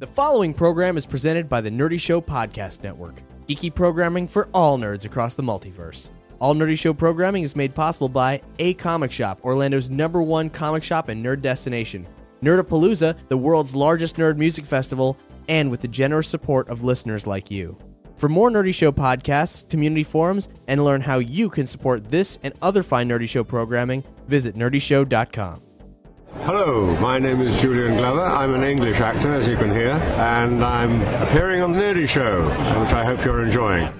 The following program is presented by the Nerdy Show Podcast Network, geeky programming for all nerds across the multiverse. All Nerdy Show programming is made possible by A Comic Shop, Orlando's number one comic shop and nerd destination, Nerdapalooza, the world's largest nerd music festival, and with the generous support of listeners like you. For more Nerdy Show podcasts, community forums, and learn how you can support this and other fine Nerdy Show programming, visit nerdyshow.com. Hello, my name is Julian Glover. I'm an English actor, as you can hear, and I'm appearing on the Nerdy Show, which I hope you're enjoying.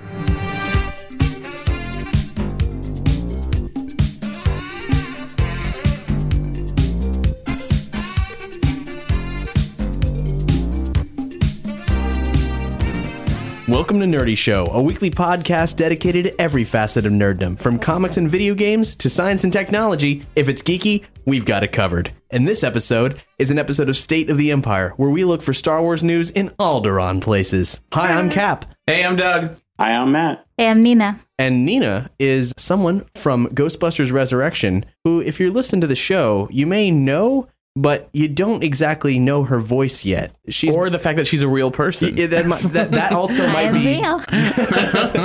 Welcome to Nerdy Show, a weekly podcast dedicated to every facet of nerddom, from comics and video games to science and technology. If it's geeky, we've got it covered. And this episode is an episode of State of the Empire, where we look for Star Wars news in Alderaan places. Hi, I'm Cap. Hey, I'm Doug. Hi, I'm Matt. Hey, I'm Nina. And Nina is someone from Ghostbusters Resurrection who, if you're listening to the show, you may know, but you don't exactly know her voice yet. She's Or the fact that she's a real person. Yeah, that, might, that, that also I might am be. real.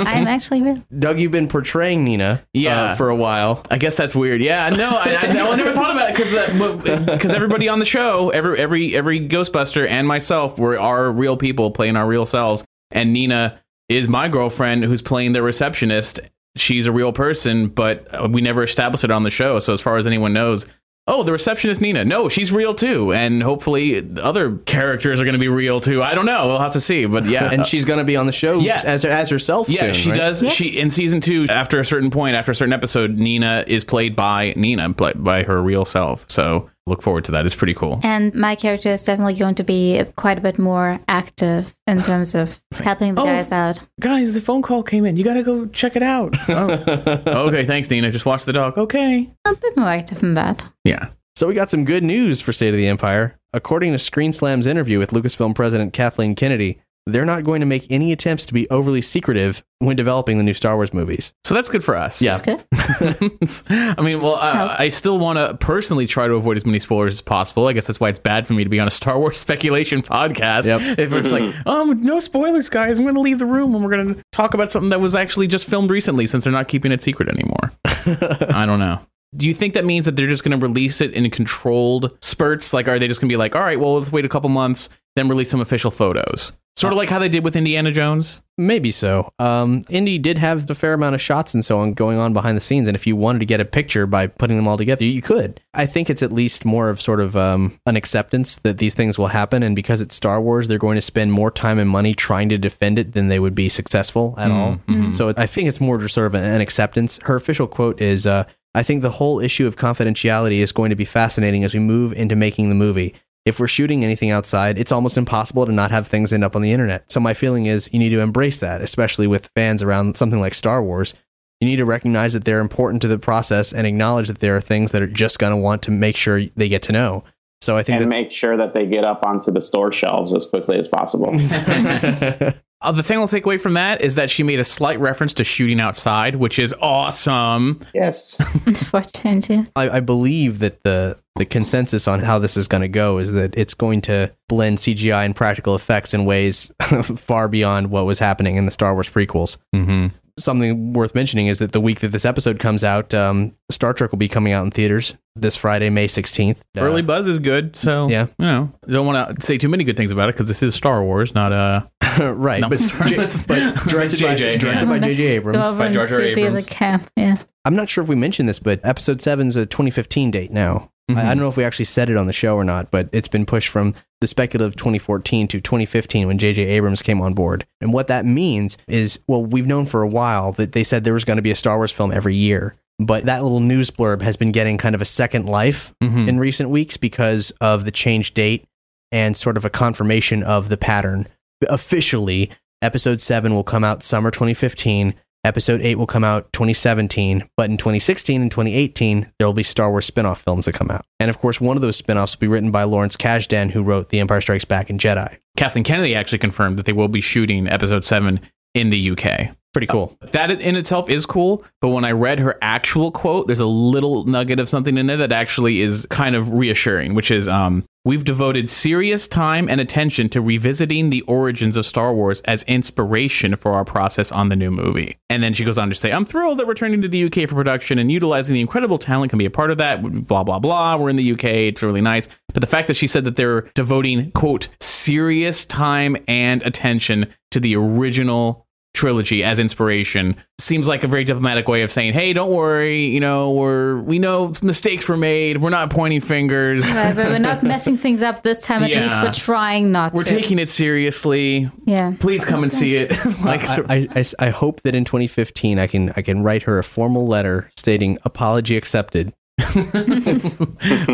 I'm actually real. Doug, you've been portraying Nina Yeah. uh, for a while. I guess that's weird. Yeah, no, I, I, no, I never thought about it because because everybody on the show, every every every Ghostbuster and myself, were are real people playing our real selves. And Nina is my girlfriend who's playing the receptionist. She's a real person, but uh, we never established it on the show. So as far as anyone knows. Oh, the receptionist Nina. No, she's real too, and hopefully other characters are going to be real too. I don't know. We'll have to see. But yeah, And she's going to be on the show Yeah. as, as herself Yeah, soon, she right? does. Yes. She in season two, after a certain point, after a certain episode, Nina is played by Nina, by her real self. So look forward to that. It's pretty cool. And my character is definitely going to be quite a bit more active in terms of helping the oh, guys out. Guys, the phone call came in. You got to go check it out. Oh. oh. okay, thanks, Nina. Just watch the dog. Okay. A bit more active than that. Yeah. So we got some good news for State of the Empire. According to Screen Slam's interview with Lucasfilm president Kathleen Kennedy, they're not going to make any attempts to be overly secretive when developing the new Star Wars movies. So that's good for us. Yeah. That's good. I mean, well, I, I still want to personally try to avoid as many spoilers as possible. I guess that's why it's bad for me to be on a Star Wars speculation podcast. Yep. If it's like, um, no spoilers, guys, I'm going to leave the room and we're going to talk about something that was actually just filmed recently since they're not keeping it secret anymore. I don't know. Do you think that means that they're just going to release it in controlled spurts? Like, are they just going to be like, all right, well, let's wait a couple months, then release some official photos? Sort of like how they did with Indiana Jones? Maybe so. Um, Indy did have a fair amount of shots and so on going on behind the scenes, and if you wanted to get a picture by putting them all together, you could. I think it's at least more of sort of um, an acceptance that these things will happen, and because it's Star Wars, they're going to spend more time and money trying to defend it than they would be successful at all. So I think it's more just sort of an acceptance. Her official quote is, uh, "I think the whole issue of confidentiality is going to be fascinating as we move into making the movie." If we're shooting anything outside, it's almost impossible to not have things end up on the internet. So my feeling is you need to embrace that, especially with fans around something like Star Wars. You need to recognize that they're important to the process and acknowledge that there are things that are just going to want to make sure they get to know. So I think and that make sure that they get up onto the store shelves as quickly as possible. Uh, the thing I'll take away from that is that she made a slight reference to shooting outside, which is awesome. yes. For change, yeah. I, I believe that the the consensus on how this is going to go is that it's going to blend CGI and practical effects in ways far beyond what was happening in the Star Wars prequels. Mm-hmm. Something worth mentioning is that the week that this episode comes out, um, Star Trek will be coming out in theaters this Friday, May 16th. Uh, Early buzz is good, so Yeah. you know, don't want to say too many good things about it because this is Star Wars, not uh. right. No, but, sorry, J- but directed, by, JJ. directed by J.J. Abrams. By Jar Jar into the other camp. Yeah. I'm not sure if we mentioned this, but episode seven is a 2015 date now. I, I don't know if we actually said it on the show or not, but it's been pushed from the speculative 2014 to 2015 when J.J. Abrams came on board. And what that means is, well, we've known for a while that they said there was going to be a Star Wars film every year. but that little news blurb has been getting kind of a second life Mhm. in recent weeks because of the change date and sort of a confirmation of the pattern. Officially, episode 7 will come out summer 2015. Episode 8 will come out 2017, but in 2016 and 2018, there will be Star Wars spin off films that come out. And of course, one of those spin offs will be written by Lawrence Kasdan, who wrote The Empire Strikes Back and Jedi. Kathleen Kennedy actually confirmed that they will be shooting episode seven in the UK. Pretty cool. That in itself is cool, but when I read her actual quote, there's a little nugget of something in there that actually is kind of reassuring, which is um, We've devoted serious time and attention to revisiting the origins of Star Wars as inspiration for our process on the new movie. And then she goes on to say, I'm thrilled that returning to the UK for production and utilizing the incredible talent can be a part of that. Blah, blah, blah. We're in the UK. It's really nice. But the fact that she said that they're devoting, quote, serious time and attention to the original trilogy as inspiration seems like a very diplomatic way of saying, "Hey, don't worry, you know, we're we know mistakes were made. We're not pointing fingers. Right, but we're not messing things up this time. At Yeah. least we're trying not to We're to. taking it seriously. yeah. Please come and see it." like so- I, I, I hope that in 2015 I can I can write her a formal letter stating apology accepted.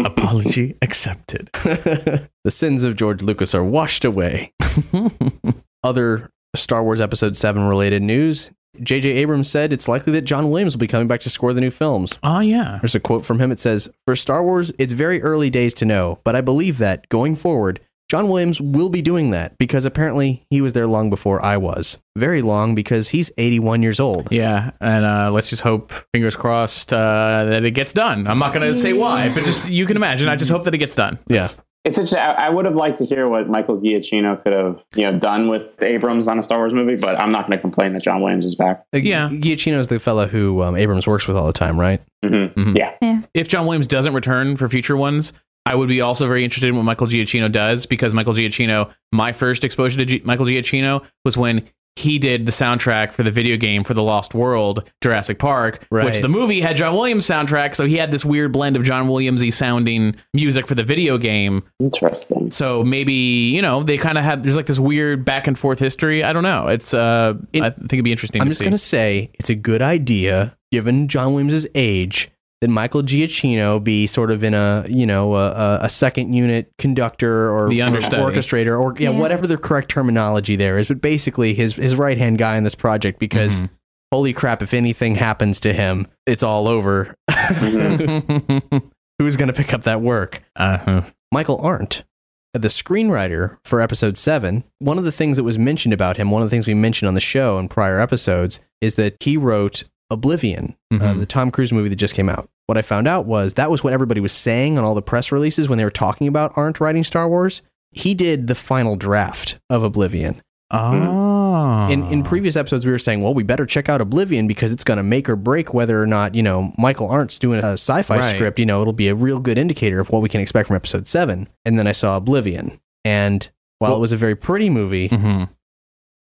apology accepted. the sins of George Lucas are washed away. Other Star Wars Episode 7 related news J.J. Abrams said it's likely that John Williams will be coming back to score the new films. Oh yeah. There's a quote from him. It says, For Star Wars, it's very early days to know, but I believe that, going forward, John Williams will be doing that because apparently he was there long before I was. Very long because he's 81 years old. Yeah, and uh, let's just hope, fingers crossed, uh, that it gets done. I'm not going to say why, but just you can imagine. I just hope that it gets done. Yeah. That's- It's such. I I would have liked to hear what Michael Giacchino could have, you know, done with Abrams on a Star Wars movie, but I'm not going to complain that John Williams is back. Yeah. Giacchino is the fellow who um, Abrams works with all the time, right? hmm Mhm. Yeah, if John Williams doesn't return for future ones, I would be also very interested in what Michael Giacchino does because Michael Giacchino, my first exposure to G- Michael Giacchino was when he did the soundtrack for the video game for the Lost World, Jurassic Park, Right. which the movie had John Williams soundtrack, so he had this weird blend of John Williamsy sounding music for the video game. interesting. So maybe you know they kind of had there's like this weird back and forth history. I don't know. It's uh, I think it'd be interesting. I'm to just see. going to say it's a good idea, given John Williams' age, that Michael Giacchino be sort of in a, you know, a, a- a second unit conductor or, The understudy. orchestrator or yeah, Yeah. whatever the correct terminology there is, but basically his his right hand guy in this project because Mhm. holy crap, if anything happens to him, it's all over. Who's going to pick up that work? uh-huh. Michael Arndt, the screenwriter for episode seven, one of the things that was mentioned about him, one of the things we mentioned on the show in prior episodes, is that he wrote Oblivion, uh, Mhm. the Tom Cruise movie that just came out. What I found out was that was what everybody was saying on all the press releases when they were talking about Arndt writing Star Wars. He did the final draft of Oblivion. Oh. In in previous episodes, we were saying, well, we better check out Oblivion because it's going to make or break whether or not you know Michael Arndt's doing a sci-fi Right. script. You know, it'll be a real good indicator of what we can expect from Episode Seven. And then I saw Oblivion, and while Well- it was a very pretty movie, Mhm.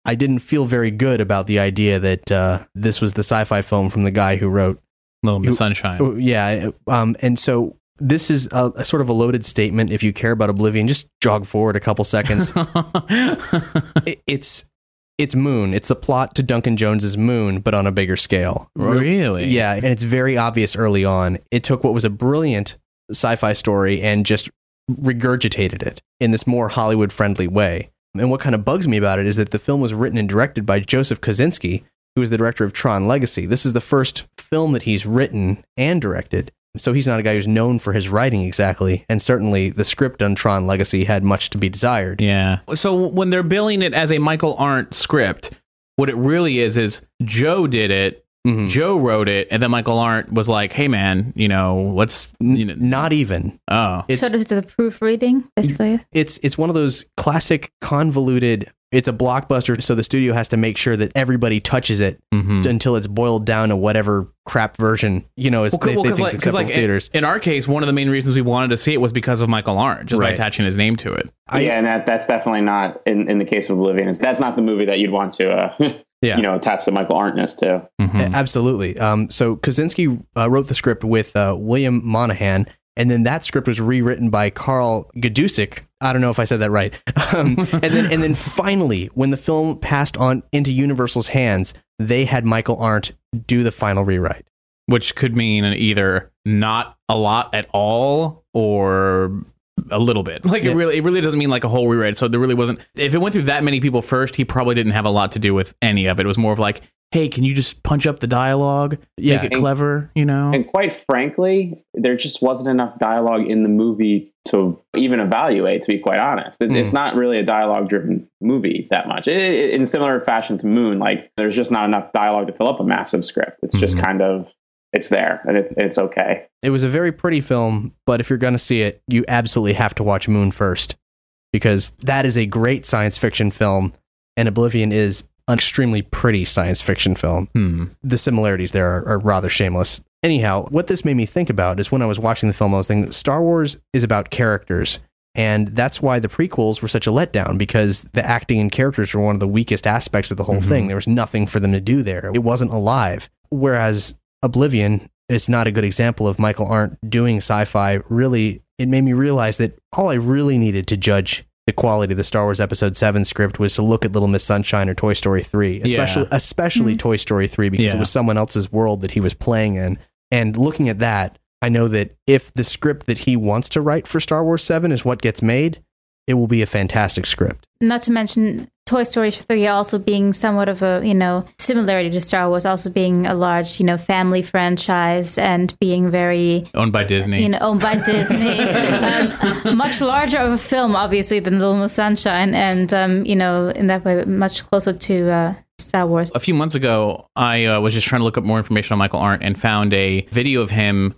I didn't feel very good about the idea that uh, this was the sci-fi film from the guy who wrote. Little Miss Sunshine. Yeah, um, and so this is a, a sort of a loaded statement. If you care about Oblivion, just jog forward a couple seconds. It- it's it's Moon. It's the plot to Duncan Jones's Moon, but on a bigger scale. really? Yeah, and it's very obvious early on. It took what was a brilliant sci-fi story and just regurgitated it in this more Hollywood-friendly way. And what kind of bugs me about it is that the film was written and directed by Joseph Kosinski, who is the director of Tron Legacy. This is the first film that he's written and directed. So he's not a guy who's known for his writing exactly, and certainly the script on Tron Legacy had much to be desired. Yeah. So when they're billing it as a Michael Arndt script, what it really is is Joe did it, Mhm. Joe wrote it, and then Michael Arndt was like, "Hey man, you know, let's you know, Not even. oh, It's- sort of the proofreading, basically. it's it's one of those classic convoluted it's a blockbuster so the studio has to make sure that everybody touches it Mhm. until it's boiled down to whatever crap version you know is Well, they, well, they 'cause think like, is 'cause acceptable like in theaters in our case, one of the main reasons we wanted to see it was because of Michael Arndt, just by attaching his name to it. I- yeah, and that, that's definitely not in, in the case of Oblivion. That's not the movie that you'd want to, uh, Yeah. you know, attached to Michael Arndtness to. Mhm. absolutely um, so Kosinski uh, wrote the script with uh, William Monahan and then that script was rewritten by Karl Gajdusek. I don't know if I said that right. Um, and then and then finally, when the film passed on into Universal's hands, they had Michael Arndt do the final rewrite. which could mean either not a lot at all or a little bit. Like Yeah. it really, it really doesn't mean like a whole rewrite. So there really wasn't. If it went through that many people first, he probably didn't have a lot to do with any of it. It was more of like, hey, can you just punch up the dialogue, Yeah. make it clever, you know? And quite frankly, there just wasn't enough dialogue in the movie to even evaluate, to be quite honest. It- Hmm. It's not really a dialogue driven movie that much. It- it- in similar fashion to Moon, like there's just not enough dialogue to fill up a massive script. It's just Mm-hmm. kind of, it's there and it's, it's okay. It was a very pretty film, but if you're going to see it, you absolutely have to watch Moon first because that is a great science fiction film, and Oblivion is an extremely pretty science fiction film. Hmm. The similarities there are, are rather shameless. Anyhow, what this made me think about is when I was watching the film, I was thinking Star Wars is about characters. And that's why the prequels were such a letdown because the acting and characters were one of the weakest aspects of the whole thing. There was nothing for them to do there. It wasn't alive. Whereas Oblivion is not a good example of Michael Arndt doing sci fi. Really, it made me realize that all I really needed to judge the quality of the Star Wars Episode 7 script was to look at Little Miss Sunshine or Toy Story 3, especially, especially mm-hmm. Toy Story 3 because Yeah. it was someone else's world that he was playing in. And looking at that, I know that if the script that he wants to write for Star Wars 7 is what gets made, it will be a fantastic script. Not to mention Toy Story 3 also being somewhat of a, you know, similarity to Star Wars, also being a large, you know, family franchise and being very, Owned by Disney. you know, owned by Disney. um, much larger of a film, obviously, than Little Miss Sunshine. And, um, you know, in that way, much closer to uh, Star Wars. a few months ago, I uh, was just trying to look up more information on Michael Arndt and found a video of him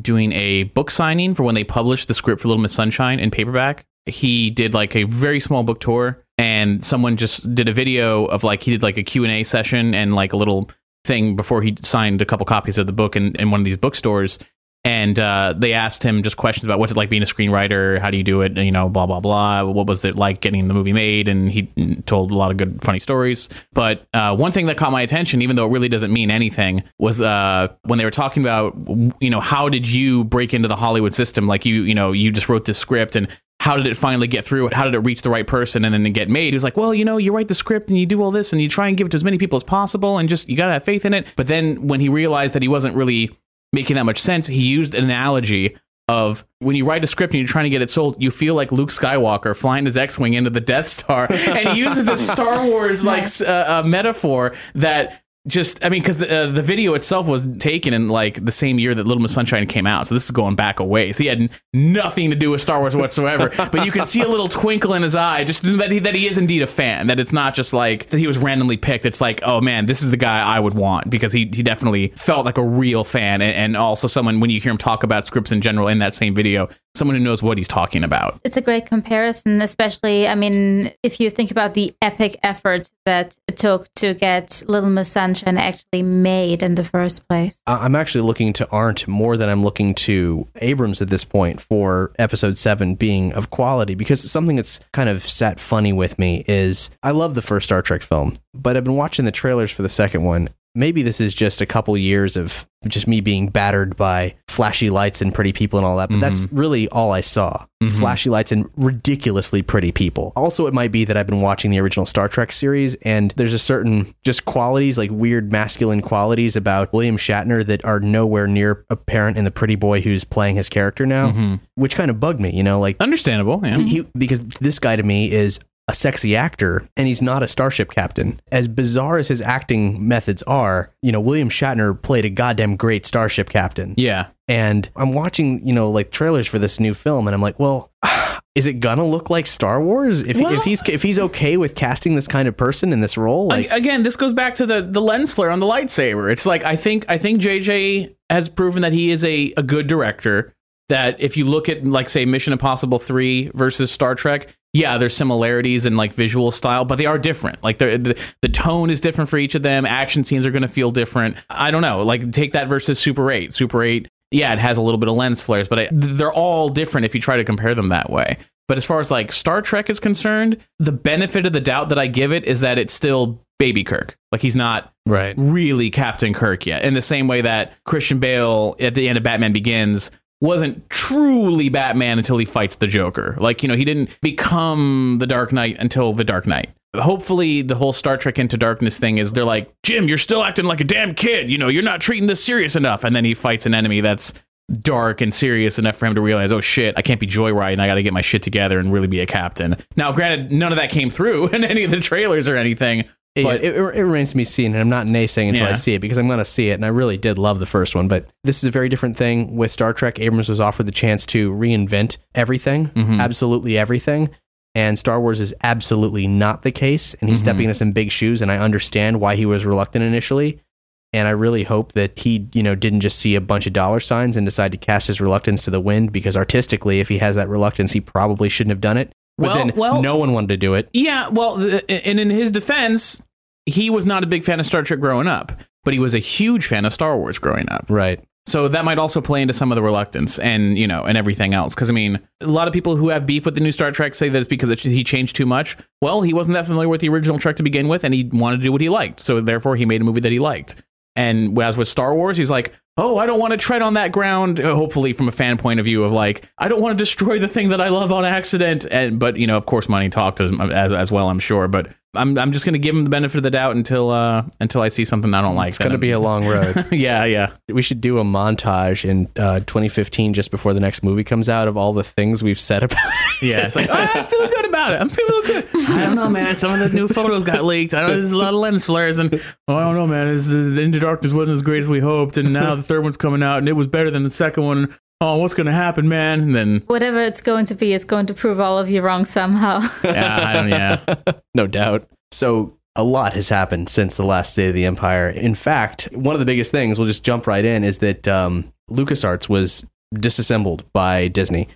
doing a book signing for when they published the script for Little Miss Sunshine in paperback. He did like a very small book tour, and someone just did a video of like he did like a Q and A session and like a little thing before he signed a couple copies of the book in, in one of these bookstores. And uh, they asked him just questions about what's it like being a screenwriter, how do you do it, you know, blah blah blah. What was it like getting the movie made? And he told a lot of good, funny stories. But uh, one thing that caught my attention, even though it really doesn't mean anything, was uh, when they were talking about, you know, how did you break into the Hollywood system? Like you, you know, you just wrote this script and how did it finally get through? It? How did it reach the right person and then get made? He was like, well, you know, you write the script and you do all this and you try and give it to as many people as possible and just you gotta have faith in it. But then when he realized that he wasn't really making that much sense, he used an analogy of when you write a script and you're trying to get it sold, you feel like Luke Skywalker flying his X-wing into the Death Star, and he uses this Star Wars like uh, uh, metaphor that just I mean because the uh, the video itself was taken in like the same year that Little Miss Sunshine came out, so this is going back a ways. He had nothing to do with Star Wars whatsoever, but you can see a little twinkle in his eye, just that he, that he is indeed a fan. That it's not just like that he was randomly picked. It's like oh man, this is the guy I would want because he he definitely felt like a real fan and, and also someone when you hear him talk about scripts in general in that same video, someone who knows what he's talking about. It's a great comparison, especially, I mean, if you think about the epic effort that it took to get Little Miss Sunshine actually made in the first place. I'm actually looking to Arndt more than I'm looking to Abrams at this point for episode seven being of quality because something that's kind of sat funny with me is I love the first Star Trek film, but I've been watching the trailers for the second one. Maybe this is just a couple years of just me being battered by flashy lights and pretty people and all that, but that's mm-hmm. really all I saw. Mm-hmm. Flashy lights and ridiculously pretty people. Also, it might be that I've been watching the original Star Trek series and there's a certain just qualities, like weird masculine qualities about William Shatner that are nowhere near apparent in the pretty boy who's playing his character now, mm-hmm. which kind of bugged me, you know, like Understandable, yeah. he, because this guy to me is a sexy actor and he's not a starship captain. As bizarre as his acting methods are, you know, William Shatner played a goddamn great starship captain. Yeah. And I'm watching, you know, like trailers for this new film and I'm like, well, is it gonna look like Star Wars? If, Well- if he's if he's okay with casting this kind of person in this role, like again, this goes back to the the lens flare on the lightsaber. It's like I think I think JJ has proven that he is a, a good director. That if you look at like say Mission Impossible three versus Star Trek, yeah, there's similarities in like visual style, but they are different. Like the the tone is different for each of them. Action scenes are going to feel different. I don't know. Like take that versus Super Eight. Super Eight, yeah, it has a little bit of lens flares, but I, they're all different if you try to compare them that way. But as far as like Star Trek is concerned, the benefit of the doubt that I give it is that it's still baby Kirk. Like he's not right. really Captain Kirk yet. In the same way that Christian Bale at the end of Batman Begins wasn't truly Batman until he fights the Joker. Like, you know, he didn't become the Dark Knight until the Dark Knight. hopefully the whole Star Trek Into Darkness thing is they're like, Jim, you're still acting like a damn kid. You know, you're not treating this serious enough. And then he fights an enemy that's dark and serious enough for him to realize, oh shit, I can't be joyriding. I got to get my shit together and really be a captain. Now, granted, none of that came through in any of the trailers or anything. But But it, it remains to be seen, and I'm not naysaying until I see it because I'm going to see it, and I really did love the first one. But this is a very different thing with Star Trek. Abrams was offered the chance to reinvent everything, Mm-hmm. absolutely everything, and Star Wars is absolutely not the case. And Mm-hmm. he's stepping into some big shoes, and I understand why he was reluctant initially. And I really hope that he, you know, didn't just see a bunch of dollar signs and decide to cast his reluctance to the wind because artistically, if he has that reluctance, he probably shouldn't have done it. But Well- then well- no one wanted to do it. Yeah, well, and in his defense, he was not a big fan of Star Trek growing up, but he was a huge fan of Star Wars growing up. Right. So that might also play into some of the reluctance and you know and everything else. Because I mean, a lot of people who have beef with the new Star Trek say that it's because it, he changed too much. Well, he wasn't that familiar with the original Trek to begin with, and he wanted to do what he liked. So therefore, he made a movie that he liked. And as with Star Wars, he's like, "Oh, I don't want to tread on that ground." uh, Hopefully, from a fan point of view, of like, I don't want to destroy the thing that I love on accident. And but you know, of course, money talked as as, as well. I'm sure, but I'm I'm just gonna give him the benefit of the doubt until uh until I see something I don't like. It's going to be a long road. yeah, yeah. We should do a montage in uh, 2015, just before the next movie comes out, of all the things we've said about it. Yeah, it's like, oh, I'm feeling good about it. I'm feeling good. I don't know, man. Some of the new photos got leaked. I know there's a lot of lens flares, and oh, I don't know, man. This, this Into Darkness wasn't as great as we hoped, and now the third one's coming out, and it was better than the second one. Oh, what's gonna happen, man? And then, Whatever it's going to be, it's going to prove all of you wrong somehow. yeah, I don't, yeah, no doubt. So a lot has happened since the last State of the Empire. In fact, one of the biggest things, we'll just jump right in, is that um, LucasArts was disassembled by Disney.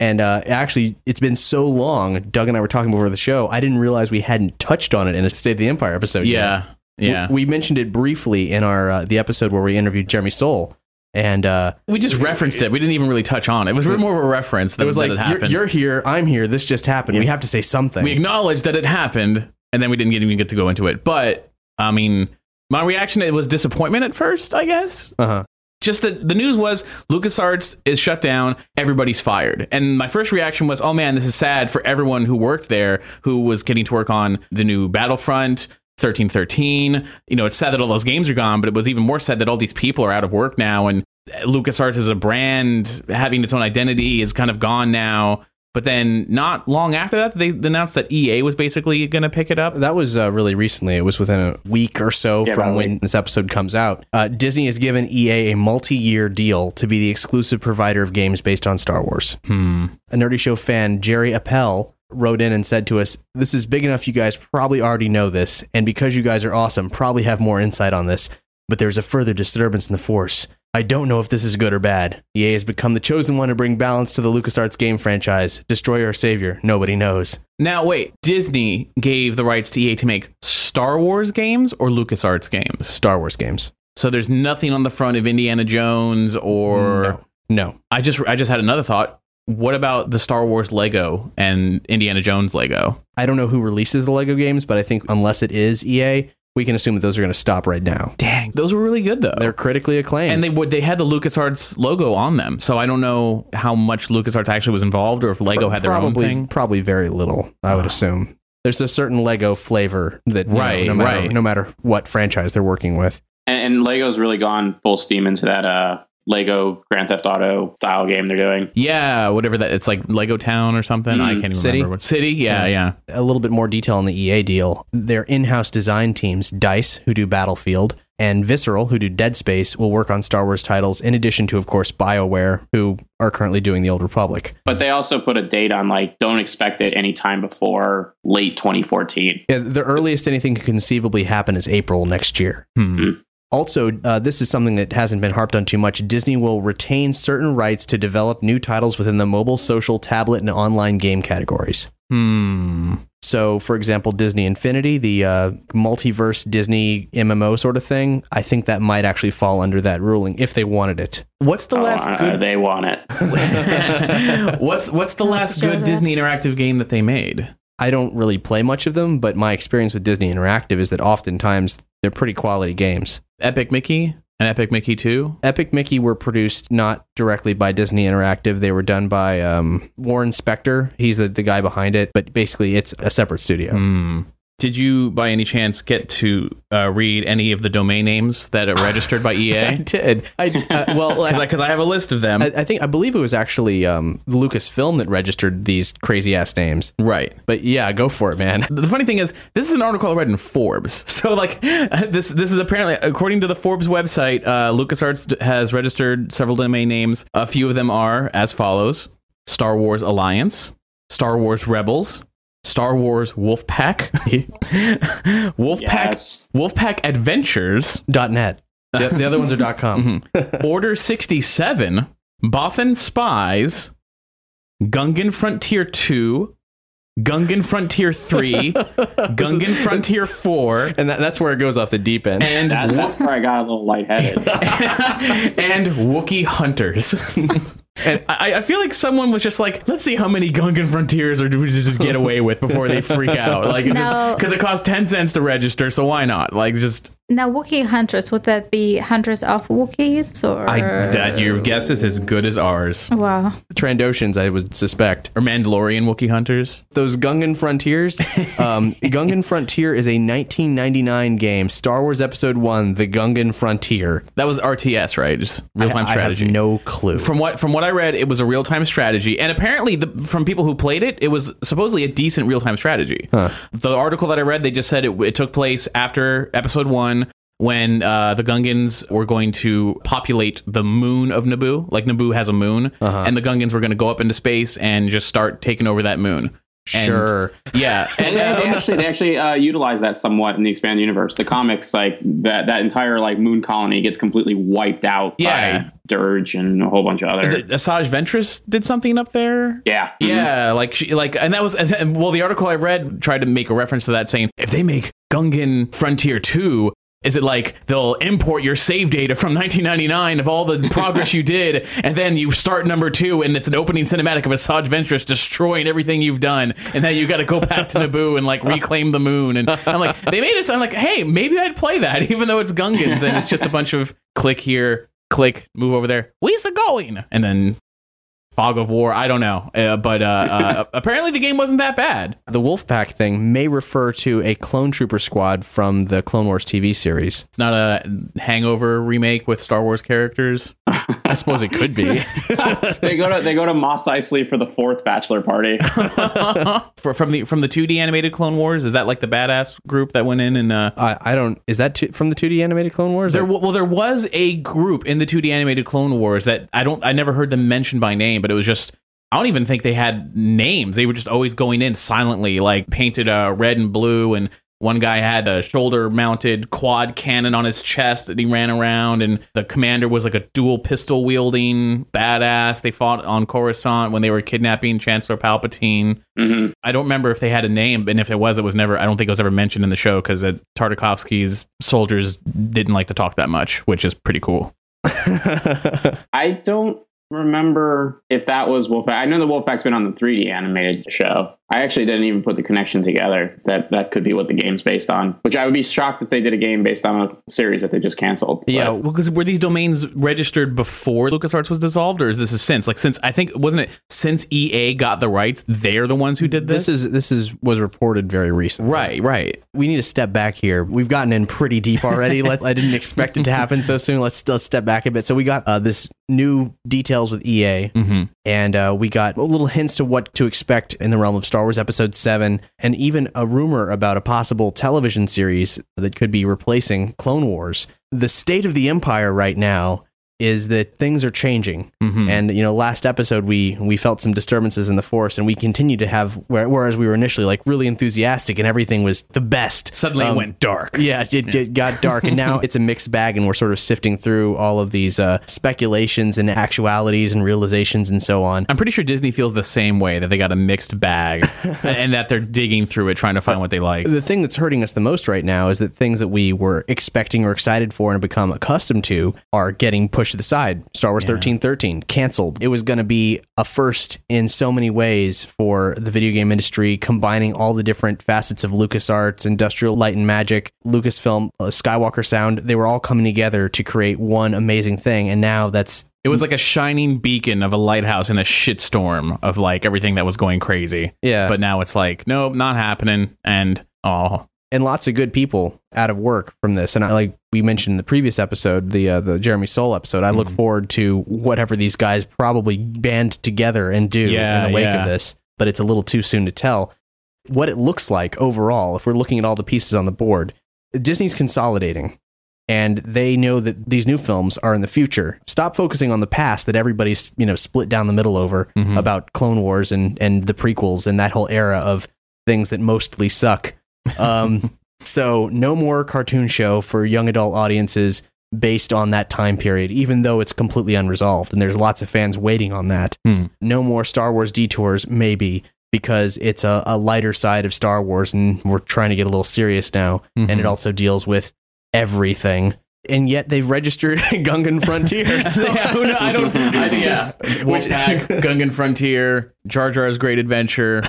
And uh, actually, it's been so long. Doug and I were talking before the show. I didn't realize we hadn't touched on it in a State of the Empire episode. yet. yeah, yeah. We, we mentioned it briefly in our uh, the episode where we interviewed Jeremy Soule, and uh, We just referenced it. We didn't even really touch on it. It was more of a reference. That it was like that it you're, you're here, I'm here. This just happened. We have to say something. we acknowledged that it happened, and then we didn't even get to go into it. But I mean, my reaction it was disappointment at first. I guess uh-huh. just that the news was LucasArts is shut down, everybody's fired. And my first reaction was, oh man, this is sad for everyone who worked there, who was getting to work on the new Battlefront. 1313 you know it's sad that all those games are gone but it was even more sad that all these people are out of work now and LucasArts as a brand having its own identity is kind of gone now but then not long after that they announced that EA was basically going to pick it up That was uh, really recently. It was within a week or so Yeah, from when this episode comes out. Uh, Disney has given EA a multi-year deal to be the exclusive provider of games based on Star Wars. hmm A Nerdy Show fan, Jerry Appel, wrote in and said to us, "This is big enough. You guys probably already know this, and because you guys are awesome, probably have more insight on this. But there's a further disturbance in the Force." I don't know if this is good or bad. EA has become the chosen one to bring balance to the LucasArts game franchise. Destroyer or Savior, nobody knows. now wait Disney gave the rights to EA to make Star Wars games or LucasArts games Star Wars games. so there's nothing on the front of Indiana Jones or no. No. I just I just had another thought. What about the Star Wars Lego and Indiana Jones Lego? I don't know who releases the Lego games, but I think unless it is EA, we can assume that those are going to stop right now. Dang, those were really good though. They're critically acclaimed. and they would they had the LucasArts logo on them. So I don't know how much LucasArts actually was involved or if Lego had their probably, own thing. Probably very little, I would assume. There's a certain Lego flavor that, you know, Right, no, matter, right. no matter what franchise they're working with. And, and Lego's really gone full steam into that uh, Lego Grand Theft Auto style game they're doing. Yeah, whatever that it's like Lego Town or something. I Mm, can't even City? remember what City. Yeah, yeah. A little bit more detail on the EA deal. Their in house design teams, DICE, who do Battlefield, and Visceral, who do Dead Space, will work on Star Wars titles, in addition to, of course, BioWare, who are currently doing The Old Republic. But they also put a date on like don't expect it anytime before late 2014. Yeah, the earliest anything could conceivably happen is April next year. Hmm. Also, uh, this is something that hasn't been harped on too much. Disney will retain certain rights to develop new titles within the mobile, social, tablet, and online game categories. Hmm. So, for example, Disney Infinity, the uh, multiverse Disney MMO sort of thing, I think that might actually fall under that ruling if they wanted it. What's the Oh, last uh, good they want it. What's what's the last good Dad? Disney interactive game that they made? I don't really play much of them, but my experience with Disney Interactive is that oftentimes they're pretty quality games. Epic Mickey and Epic Mickey 2? Epic Mickey were produced not directly by Disney Interactive. They were done by um, Warren Spector. He's the, the guy behind it, but basically it's a separate studio. Hmm. Did you, by any chance, get to uh, read any of the domain names that are registered by EA? I did. I uh, well, Because I, I, I have a list of them. I think I believe it was actually um, Lucasfilm that registered these crazy ass names. right. But yeah, go for it, man. The funny thing is, this is an article I read in Forbes. So, like, this this is apparently, according to the Forbes website, uh, LucasArts has registered several domain names. A few of them are as follows: Star Wars Alliance, Star Wars Rebels, Star Wars Wolfpack, Wolfpack, Yes. Wolfpack Adventures, .net. The, the other ones are .com. Mm-hmm. Order 67, Bothan Spies, Gungan Frontier 2, Gungan Frontier 3, Gungan Frontier 4, And that, that's where it goes off the deep end. and That, that's where I got a little lightheaded. and Wookiee Hunters. And I, I feel like someone was just like, let's see how many Gungan Frontiers or do we just get away with before they freak out. Like, No. because it costs 10 cents to register, so why not? Like, just, Now, Wookiee hunters, would that be hunters of Wookiees or? I, that your guess is as good as ours. Wow. Trandoshans, I would suspect. Or Mandalorian Wookiee Hunters. Those Gungan Frontiers. Um, Gungan Frontier is a 1999 game, Star Wars Episode 1, The Gungan Frontier. That was RTS, right? Just real time I- I strategy. have no clue. From what from what I read, it was a real time strategy, and apparently, the, from people who played it, it was supposedly a decent real time strategy. The article that I read, they just said it, it took place after Episode One, when uh, the Gungans were going to populate the moon of Naboo. Like Naboo has a moon, and the Gungans were going to go up into space and just start taking over that moon. And- Sure. yeah, And and they, they uh, actually they actually uh, utilize that somewhat in the expanded universe. The comics, like that that entire like moon colony gets completely wiped out Yeah. by Durge and a whole bunch of other. the- Asajj Ventress did something up there. yeah, Yeah, like she, like, and that was, and then, well, the article I read tried to make a reference to that, saying if they make Gungan Frontier Two, is it like they'll import your save data from 1999 of all the progress you did, and then you start number two, and it's an opening cinematic of Asajj Ventress destroying everything you've done, and then you got to go back to Naboo and like reclaim the moon, and I'm like, they made it sound like, hey, maybe I'd play that, even though it's Gungans and it's just a bunch of click here, click, move over there, where's it going, and then fog of war. I don't know, uh, but uh, uh, apparently the game wasn't that bad. The Wolfpack thing may refer to a clone trooper squad from the Clone Wars TV series. It's not a Hangover remake with Star Wars characters. I suppose it could be. they go to they go to Mos Eisley for the fourth bachelor party. For, from the from the 2D animated Clone Wars, is that like the badass group that went in and uh, I, I don't. Is that two, from the 2D animated Clone Wars? there well there was a group in the 2D animated Clone Wars that I don't I never heard them mentioned by name, but it was just I don't even think they had names. They were just always going in silently, like painted uh, red and blue, and one guy had a shoulder mounted quad cannon on his chest that he ran around, and the commander was like a dual pistol wielding badass. They fought on Coruscant when they were kidnapping Chancellor Palpatine. Mhm. I don't remember if they had a name, and if it was, it was never. I don't think it was ever mentioned in the show because Tartakovsky's soldiers didn't like to talk that much, which is pretty cool. I don't remember if that was Wolfpack. I know the Wolfpack's been on the 3D animated show. I actually didn't even put the connection together that that could be what the game's based on. Which I would be shocked if they did a game based on a series that they just canceled. Yeah, But- because were these domains registered before LucasArts was dissolved, or is this a since? Like since I think wasn't it since EA got the rights, they're the ones who did this. this is this is was reported very recently. right, right. We need to step back here. We've gotten in pretty deep already. Let, I didn't expect it to happen so soon. Let's let's step back a bit. So we got uh, this new details with EA, Mm-hmm. and uh, we got little hints to what to expect in the realm of Star Wars Episode Seven, and even a rumor about a possible television series that could be replacing Clone Wars. The state of the Empire right now is that things are changing. Mhm. And you know, last episode we we felt some disturbances in the Force, and we continue to have. Whereas we were initially like really enthusiastic, and everything was the best. Suddenly Um, it went dark. Yeah, it, it got dark, and now it's a mixed bag, and we're sort of sifting through all of these uh, speculations and actualities and realizations and so on. I'm pretty sure Disney feels the same way that they got a mixed bag, and that they're digging through it trying to find what they like. The thing that's hurting us the most right now is that things that we were expecting or excited for and become accustomed to are getting pushed to the side. Star Wars 1313 canceled. It was going to be a first in so many ways for the video game industry, combining all the different facets of LucasArts, Industrial Light and Magic, Lucasfilm, uh, Skywalker Sound. They were all coming together to create one amazing thing. And now that's It was like a shining beacon of a lighthouse in a shitstorm of like everything that was going crazy. Yeah. But now it's like, nope, not happening. And Oh, and lots of good people out of work from this. And I, like we mentioned in the previous episode, the uh, the Jeremy Soule episode, I look forward to whatever these guys probably band together and do Yeah, in the wake yeah. of this. But it's a little too soon to tell what it looks like overall. If we're looking at all the pieces on the board, Disney's consolidating. And they know that these new films are in the future. Stop focusing on the past that everybody's you know split down the middle over about Clone Wars and and the prequels and that whole era of things that mostly suck. Um, so no more cartoon show for young adult audiences based on that time period, even though it's completely unresolved. And there's lots of fans waiting on that. Hmm. No more Star Wars detours, maybe because it's a, a lighter side of Star Wars and we're trying to get a little serious now. And it also deals with everything. And yet they've registered Gungan Frontier. So yeah, who know, I don't. I, yeah, Wolfpack, Gungan Frontier, Jar Jar's Great Adventure.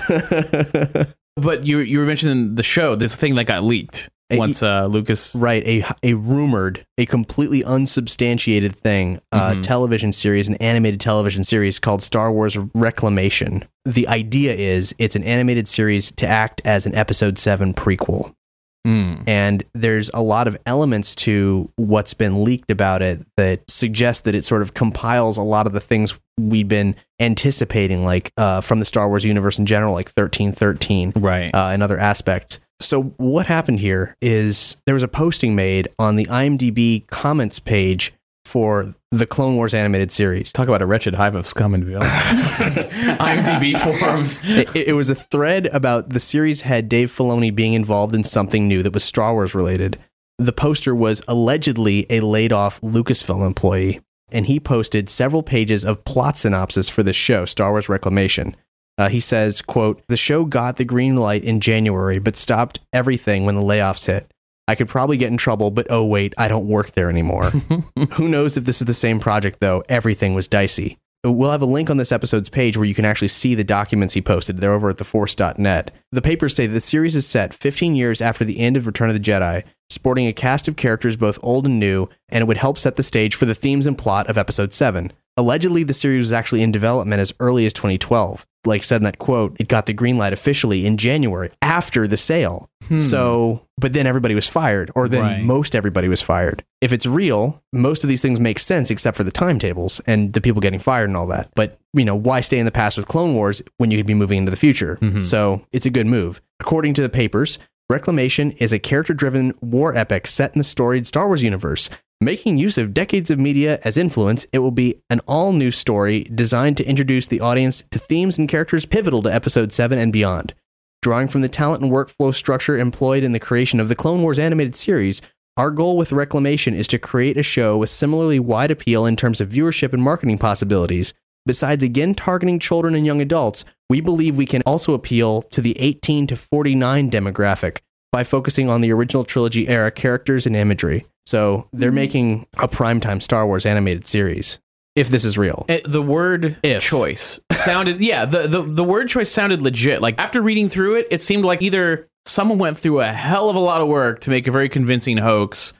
But you you were mentioning the show, this thing that got leaked Hey, once uh, Lucas. Right, a a rumored, a completely unsubstantiated thing, uh, Mhm. television series, an animated television series called Star Wars Reclamation. The idea is it's an animated series to act as an Episode Seven prequel, Mm. and there's a lot of elements to what's been leaked about it that suggest that it sort of compiles a lot of the things we've been anticipating, like uh, from the Star Wars universe in general, like thirteen thirteen Right. uh, and other aspects. So what happened here is there was a posting made on the IMDb comments page for the Clone Wars animated series. Talk about a wretched hive of scum and villainy. IMDb forums. It, it was a thread about the series head Dave Filoni being involved in something new that was Star Wars related. The poster was allegedly a laid off Lucasfilm employee, and he posted several pages of plot synopsis for this show, Star Wars Reclamation. Uh, he says, quote, The show got the green light in January, but stopped everything when the layoffs hit. I could probably get in trouble, but oh wait, I don't work there anymore. Who knows if this is the same project though? Everything was dicey. We'll have a link on this episode's page where you can actually see the documents he posted. They're over at theforce.net. The papers say that the series is set 15 years after the end of Return of the Jedi, sporting a cast of characters both old and new, and it would help set the stage for the themes and plot of Episode 7. Allegedly, the series was actually in development as early as 2012. Like said in that quote, it got the green light officially in January after the sale. Hmm. So, but then everybody was fired, or then Right. most everybody was fired. If it's real, most of these things make sense except for the timetables and the people getting fired and all that. But, you know, why stay in the past with Clone Wars when you could be moving into the future? Mm-hmm. So it's a good move. According to the papers, Reclamation is a character driven war epic set in the storied Star Wars universe. Making use of decades of media as influence, it will be an all new story designed to introduce the audience to themes and characters pivotal to Episode 7 and beyond. Drawing from the talent and workflow structure employed in the creation of the Clone Wars animated series, our goal with Reclamation is to create a show with similarly wide appeal in terms of viewership and marketing possibilities. Besides again targeting children and young adults, we believe we can also appeal to the 18 to 49 demographic by focusing on the original trilogy era characters and imagery. So they're mm-hmm. making a primetime Star Wars animated series, if this is real. It- the word If. choice sounded yeah the, the the word choice sounded legit like after reading through it it seemed like either someone went through a hell of a lot of work to make a very convincing hoax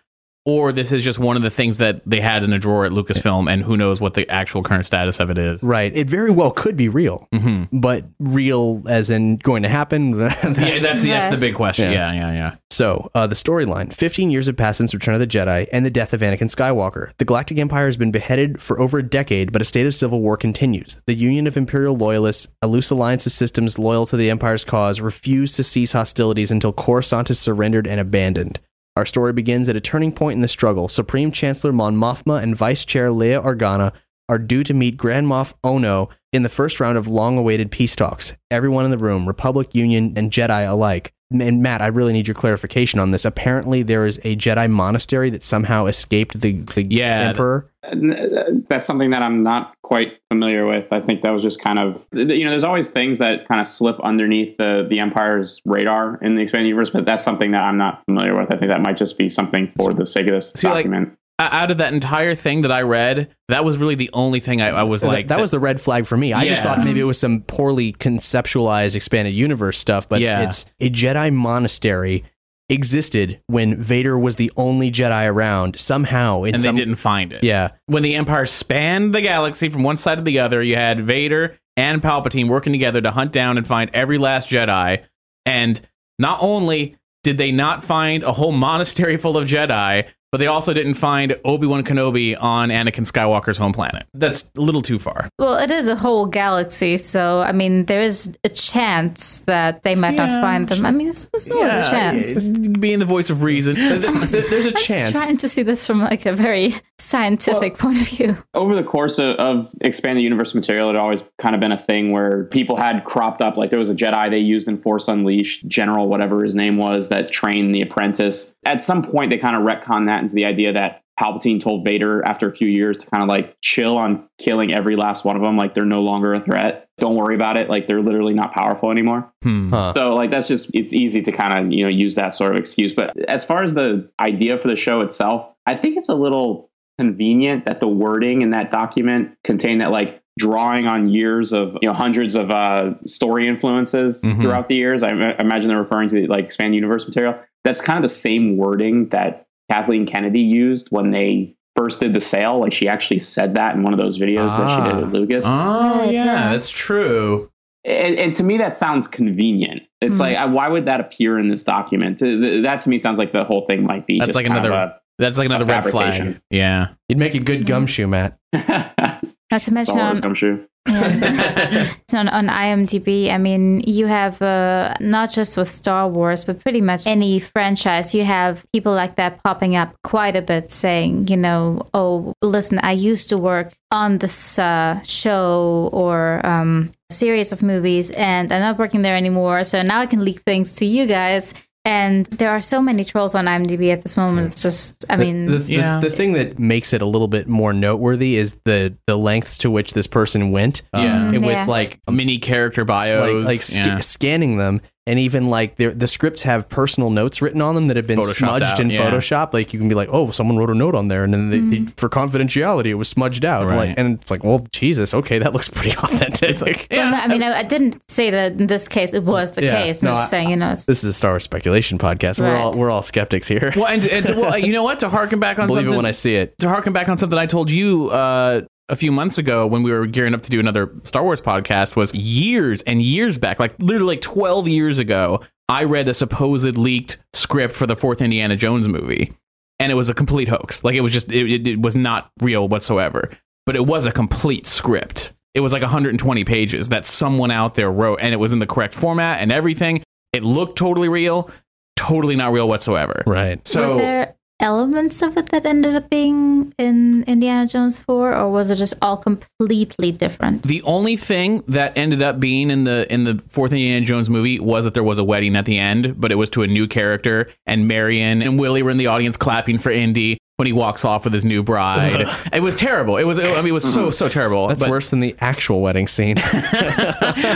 or this is just one of the things that they had in a drawer at Lucasfilm and who knows what the actual current status of it is Right. It very well could be real, but real as in going to happen. yeah that's that's the big question Yeah. yeah yeah yeah, So, uh, the storyline 15 years have passed since Return of the Jedi and the death of Anakin Skywalker. The Galactic Empire has been beheaded for over a decade, but a state of civil war continues. The Union of Imperial Loyalists, a loose alliance of systems loyal to the Empire's cause, refuse to cease hostilities until Coruscant is surrendered and abandoned. Our story begins at a turning point in the struggle. Supreme Chancellor Mon Mothma and Vice Chair Leia Organa are due to meet Grand Moff Ono in the first round of long awaited peace talks. Everyone in the room, Republic, Union, and Jedi alike. And Matt, I really need your clarification on this. Apparently, there is a Jedi monastery that somehow escaped the, the Yeah, Emperor. Uh, that's something that I'm not quite familiar with. I think that was just kind of you know, there's always things that kind of slip underneath the the Empire's radar in the expanded universe, but that's something that I'm not familiar with. I think that might just be something for the sake of this See, like, document. O- out of that entire thing that I read that was really the only thing I, I was That- like that, was the red flag for me. I just thought maybe it was some poorly conceptualized expanded universe stuff, but Yeah. it's a Jedi monastery existed when Vader was the only Jedi around somehow. And some, they didn't find it Yeah, when the Empire spanned the galaxy from one side to the other, you had Vader and Palpatine working together to hunt down and find every last Jedi. And not only did they not find a whole monastery full of Jedi? But they also didn't find Obi Wan Kenobi on Anakin Skywalker's home planet. That's a little too far. Well, it is a whole galaxy, so I mean, there is a chance that they might Yeah, not find them. I mean, there's, there's always a chance. being the voice of reason. There's a I'm just chance. trying to see this from like a very scientific point of view. over the course of, of the universe material, it had always kind of been a thing where people had cropped up. Like there was a Jedi they used in Force Unleashed, General, whatever his name was, that trained the apprentice. At some point, they kind of retconned that into the idea that Palpatine told Vader after a few years to kind of like chill on killing every last one of them. Like they're no longer a threat. Don't worry about it. Like they're literally not powerful anymore. Hmm. Huh. So like that's just it's easy to kind of you know use that sort of excuse. But as far as the idea for the show itself, I think it's a little convenient that the wording in that document contain that like drawing on years of you know hundreds of uh, story influences Mhm. throughout the years. I ima- imagine they're referring to the like expand universe material. That's kind of the same wording that Kathleen Kennedy used when they first did the sale. Like she actually said that in one of those videos that she did Ah. with Lucas. Oh, yeah, yeah. that's true. and, and to me that sounds convenient it's Mhm. like why would that appear in this document that to me sounds like the whole thing might be That's just like kind another- That's like another red flag. Yeah. You'd make a good gumshoe, Matt. Not to mention on, gumshoe. yeah. On, on IMDb, I mean, you have uh, not just with Star Wars, but pretty much any franchise, you have people like that popping up quite a bit saying, you know, oh, listen, I used to work on this uh, show or um, series of movies, and I'm not working there anymore. So now I can leak things to you guys. And there are so many trolls on IMDb at this moment. It's just, I mean, the, the, Yeah. the, thing that makes it a little bit more noteworthy is the the lengths to which this person went. Yeah. and with Yeah. like Mini character bios. like like sc- yeah. scanning them and even like the the scripts have personal notes written on them that have been smudged out, in yeah. Photoshop. Like you can be like, oh, someone wrote a note on there, and then they, they, Mm. for confidentiality, it was smudged out. Right. Like, and it's like, well, Jesus, okay, that looks pretty authentic. It's like, yeah. no, I mean, I, I didn't say that in this case it was the Yeah. case. I'm No, just I- saying, you know, this is a Star Wars speculation podcast. We're all we're all skeptics here. well, and, and to, well, you know what? To harken back on Believe something, it when I see it. to harken back on something I told you uh, a few months ago when we were gearing up to do another Star Wars podcast was years and years back, like literally like 12 years ago, I read a supposed leaked script for the fourth Indiana Jones movie. And it was a complete hoax. Like it was just, it, it, it was not real whatsoever. But it was a complete script. It was like 120 pages that someone out there wrote, and it was in the correct format and everything. It looked totally real, totally not real whatsoever. Right. So were there elements of it that ended up being in Indiana Jones 4 or was it just all completely different? The only thing that ended up being in the in the fourth Indiana Jones movie was that there was a wedding at the end, but it was to a new character, and Marion and Willie were in the audience clapping for Indy when he walks off with his new bride. it was terrible. It was I mean it was so mm-hmm. so terrible. That's but, worse than the actual wedding scene.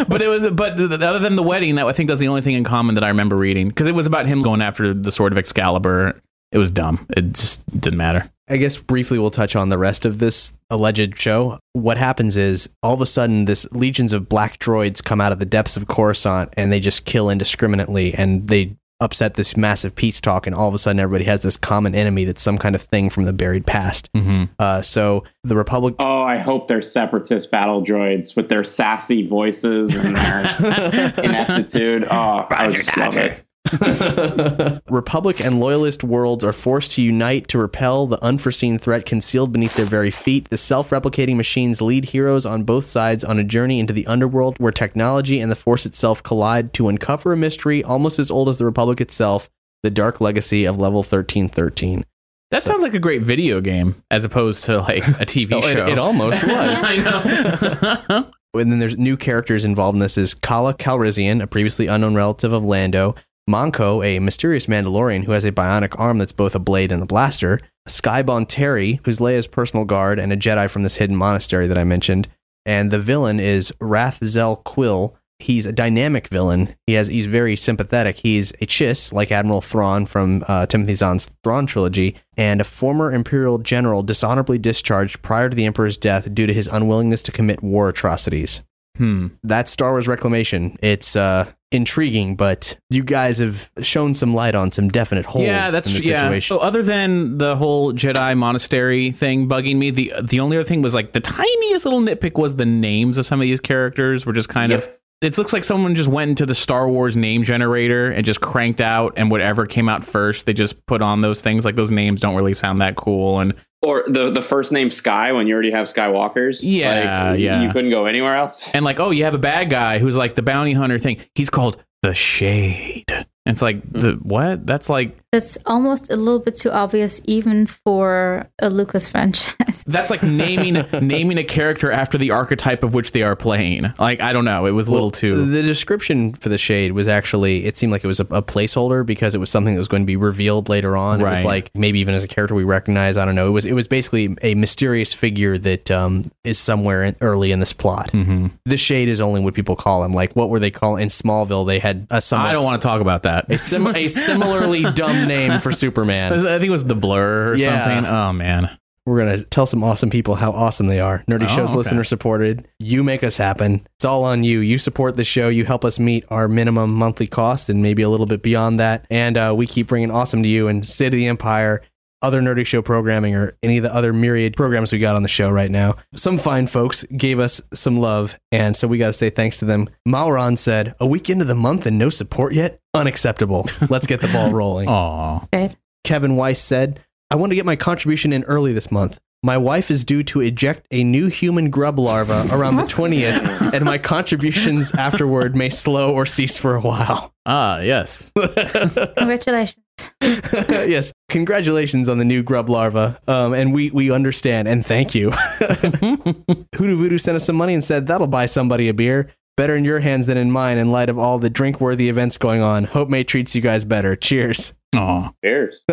but it was but other than the wedding, that I think that's the only thing in common that I remember reading because it was about him going after the sword of Excalibur. It was dumb. It just didn't matter. I guess briefly we'll touch on the rest of this alleged show. What happens is all of a sudden this legions of black droids come out of the depths of Coruscant and they just kill indiscriminately and they upset this massive peace talk and all of a sudden everybody has this common enemy that's some kind of thing from the buried past. Mm-hmm. Uh, so the Republic oh i hope they're separatist battle droids with their sassy voices and their ineptitude oh i would just love it Republic and Loyalist worlds are forced to unite to repel the unforeseen threat concealed beneath their very feet. The self replicating machines lead heroes on both sides on a journey into the underworld where technology and the Force itself collide to uncover a mystery almost as old as the Republic itself the dark legacy of Level 1313. That sounds like a great video game as opposed to like a TV Oh, it- show. it almost was. I know. And then there's new characters involved in this is Kala Calrissian, a previously unknown relative of Lando, Monko, a mysterious Mandalorian who has a bionic arm that's both a blade and a blaster, Sky Terry, who's Leia's personal guard and a Jedi from this hidden monastery that I mentioned, and the villain is Rathzel Quill. He's a dynamic villain. He has he's very sympathetic. He's a Chiss, like Admiral Thrawn from uh, Timothy Zahn's Thrawn trilogy, and a former Imperial general dishonorably discharged prior to the Emperor's death due to his unwillingness to commit war atrocities hmm. that's Star Wars Reclamation. It's uh, intriguing, but you guys have shown some light on some definite holes yeah, that's in the yeah. So other than the whole Jedi monastery thing bugging me, the the only other thing was like the tiniest little nitpick was the names of some of these characters were just kind of it looks like someone just went into the Star Wars name generator and just cranked out, and whatever came out first, they just put on those things. Like those names don't really sound that cool, and Or the the first name Sky when you already have Skywalkers. Yeah, like, yeah. You couldn't go anywhere else. and like, oh, you have a bad guy who's like the bounty hunter thing. He's called the Shade. And it's like the what? That's like That's almost a little bit too obvious, even for a Lucas franchise. that's like naming naming a character after the archetype of which they are playing. Like I don't know, it was a little too. The description for the shade was actually it seemed like it was a, a placeholder because it was something that was going to be revealed later on. It was Right. like maybe even as a character we recognize. I don't know. It was it was basically a mysterious figure that um, is somewhere in, early in this plot. Mm-hmm. The shade is only what people call him. Like what were they calling in Smallville? They had a somewhat I don't want to talk about that. A, sim- a similarly dumb name for Superman. I think it was the blur or Yeah. something. Oh man. We're gonna tell some awesome people how awesome they are. Nerdy Oh, shows okay. listener supported. You make us happen. It's all on you. You support the show. You help us meet our minimum monthly cost and maybe a little bit beyond that. And uh, we keep bringing awesome to you and State of the Empire, other Nerdy Show programming, or any of the other myriad programs we got on the show right now. Some fine folks gave us some love, and so we got to say thanks to them. Mauron said, "A week into the month and no support yet? Unacceptable. Let's get the ball rolling." Aw. Right. Kevin Weiss said, I want to get my contribution in early this month. My wife is due to eject a new human grub larva around the 20th, and my contributions afterward may slow or cease for a while. Ah, yes. Congratulations. yes, congratulations on the new grub larva. Um, and we, we understand and thank you. Hoodoo Voodoo sent us some money and said, That'll buy somebody a beer. Better in your hands than in mine in light of all the drink worthy events going on. Hope May treats you guys better. Cheers. Aw. Cheers.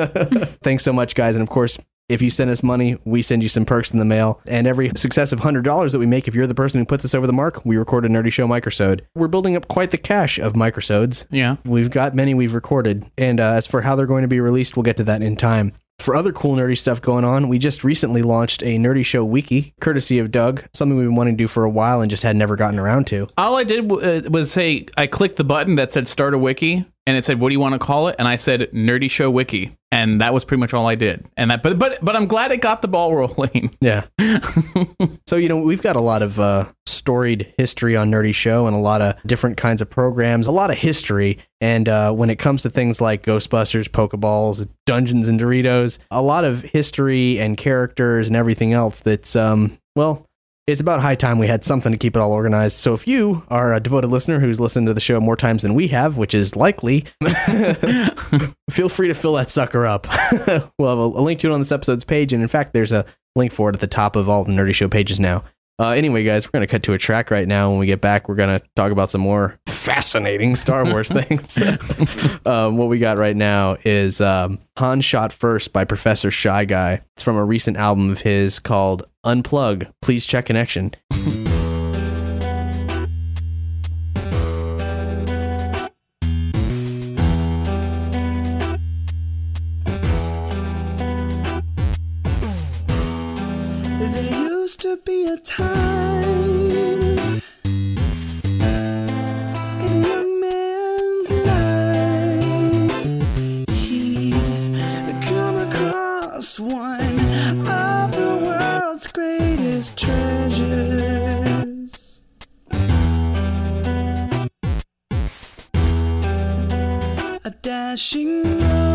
Thanks so much, guys. And of course, if you send us money, we send you some perks in the mail. And every successive hundred dollars that we make, if you're the person who puts us over the mark, we record a Nerdy Show microsode. We're building up quite the cache of microsodes. Yeah. We've got many we've recorded. And uh, as for how they're going to be released, we'll get to that in time. For other cool nerdy stuff going on, we just recently launched a Nerdy Show wiki, courtesy of Doug, something we've been wanting to do for a while and just had never gotten around to. All I did uh, was say I clicked the button that said start a wiki and it said what do you want to call it and I said Nerdy Show Wiki and that was pretty much all I did. And that but but but I'm glad it got the ball rolling. Yeah. so, you know, we've got a lot of uh, storied history on Nerdy Show and a lot of different kinds of programs, a lot of history. And uh, when it comes to things like Ghostbusters, Pokeballs, Dungeons and Doritos, a lot of history and characters and everything else that's, um, well, it's about high time we had something to keep it all organized. So if you are a devoted listener who's listened to the show more times than we have, which is likely, feel free to fill that sucker up. we'll have a, a link to it on this episode's page. And in fact, there's a link for it at the top of all the Nerdy Show pages now. Uh, anyway, guys, we're going to cut to a track right now. When we get back, we're going to talk about some more fascinating Star Wars things. um, what we got right now is um, Han Shot First by Professor Shy Guy. It's from a recent album of his called Unplug. Please check connection. A time in young man's life. He come across one of the world's greatest treasures. A dashing road.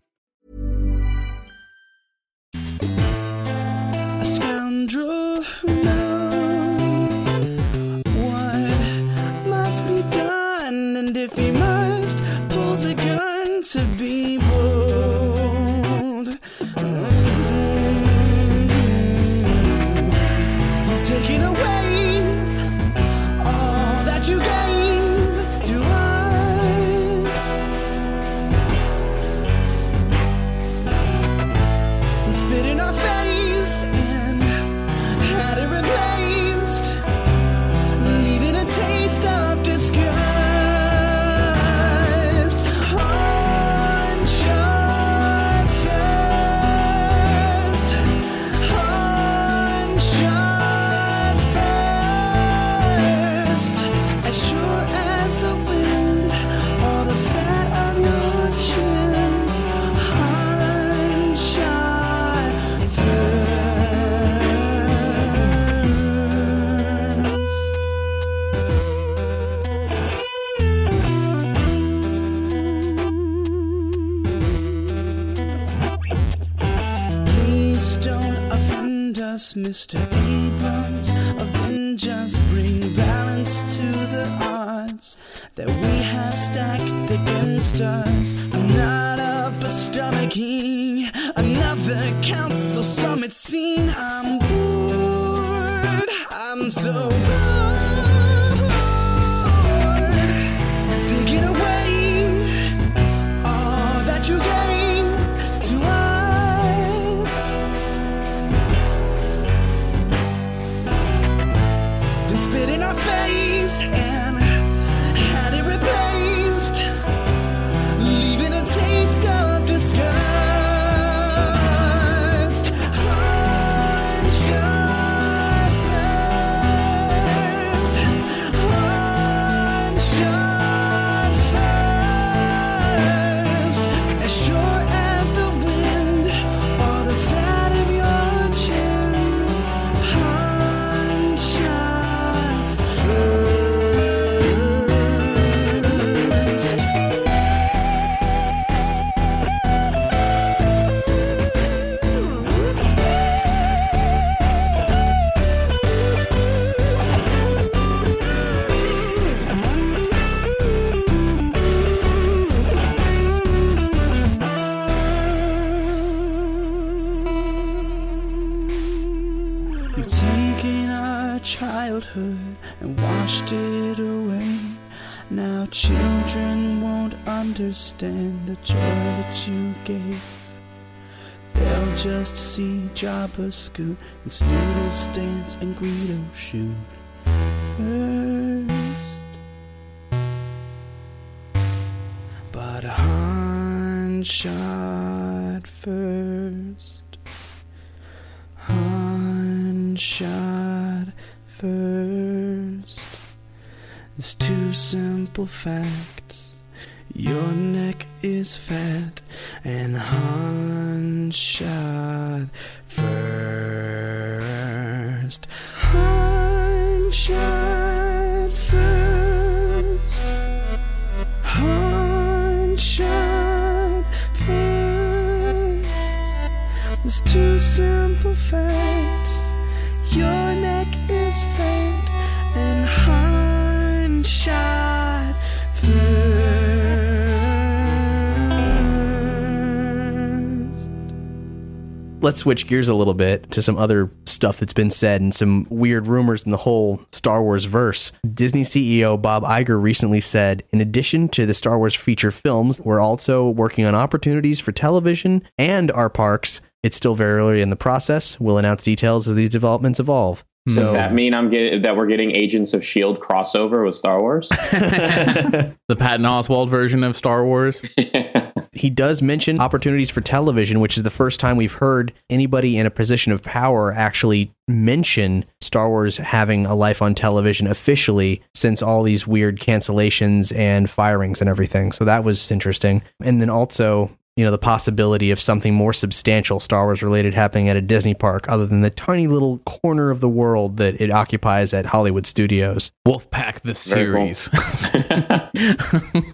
Yes, Mr. Abrams Vengeance bring balance to the odds that we have stacked against us. Not up for stomaching another council summit scene. I'm bored. I'm so bored. Leaving Jabba scoot and Snoodles dance and Greedo shoot first. But Han shot first. Han shot first. There's too simple facts. Your neck is fat, and Han shot first. Han shot first. Han shot first. There's two simple facts. Your let's switch gears a little bit to some other stuff that's been said and some weird rumors in the whole Star Wars verse. Disney CEO Bob Iger recently said, in addition to the Star Wars feature films, we're also working on opportunities for television and our parks. It's still very early in the process. We'll announce details as these developments evolve. Hmm. So, Does that mean I'm getting that we're getting Agents of Shield crossover with Star Wars? the Patton Oswalt version of Star Wars. he does mention opportunities for television, which is the first time we've heard anybody in a position of power actually mention Star Wars having a life on television officially since all these weird cancellations and firings and everything. So that was interesting. And then also, you know, the possibility of something more substantial Star Wars related happening at a Disney park other than the tiny little corner of the world that it occupies at Hollywood Studios. Wolfpack the Very cool. series.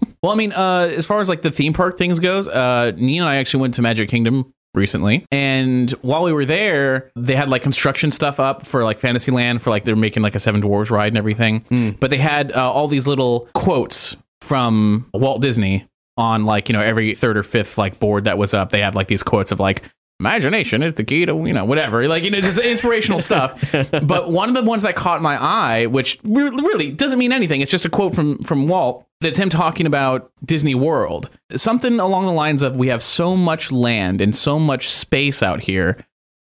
well, I mean, uh, as far as like the theme park things goes, uh, Nina and I actually went to Magic Kingdom recently, and while we were there, they had like construction stuff up for like Fantasyland for like they're making like a Seven Dwarfs ride and everything. But they had uh, all these little quotes from Walt Disney on like you know every third or fifth like board that was up. They had like these quotes of like imagination is the key to you know whatever. Like you know just inspirational stuff. But one of the ones that caught my eye which re- really doesn't mean anything it's just a quote from from walt it's him talking about disney world. Something along the lines of we have so much land and so much space out here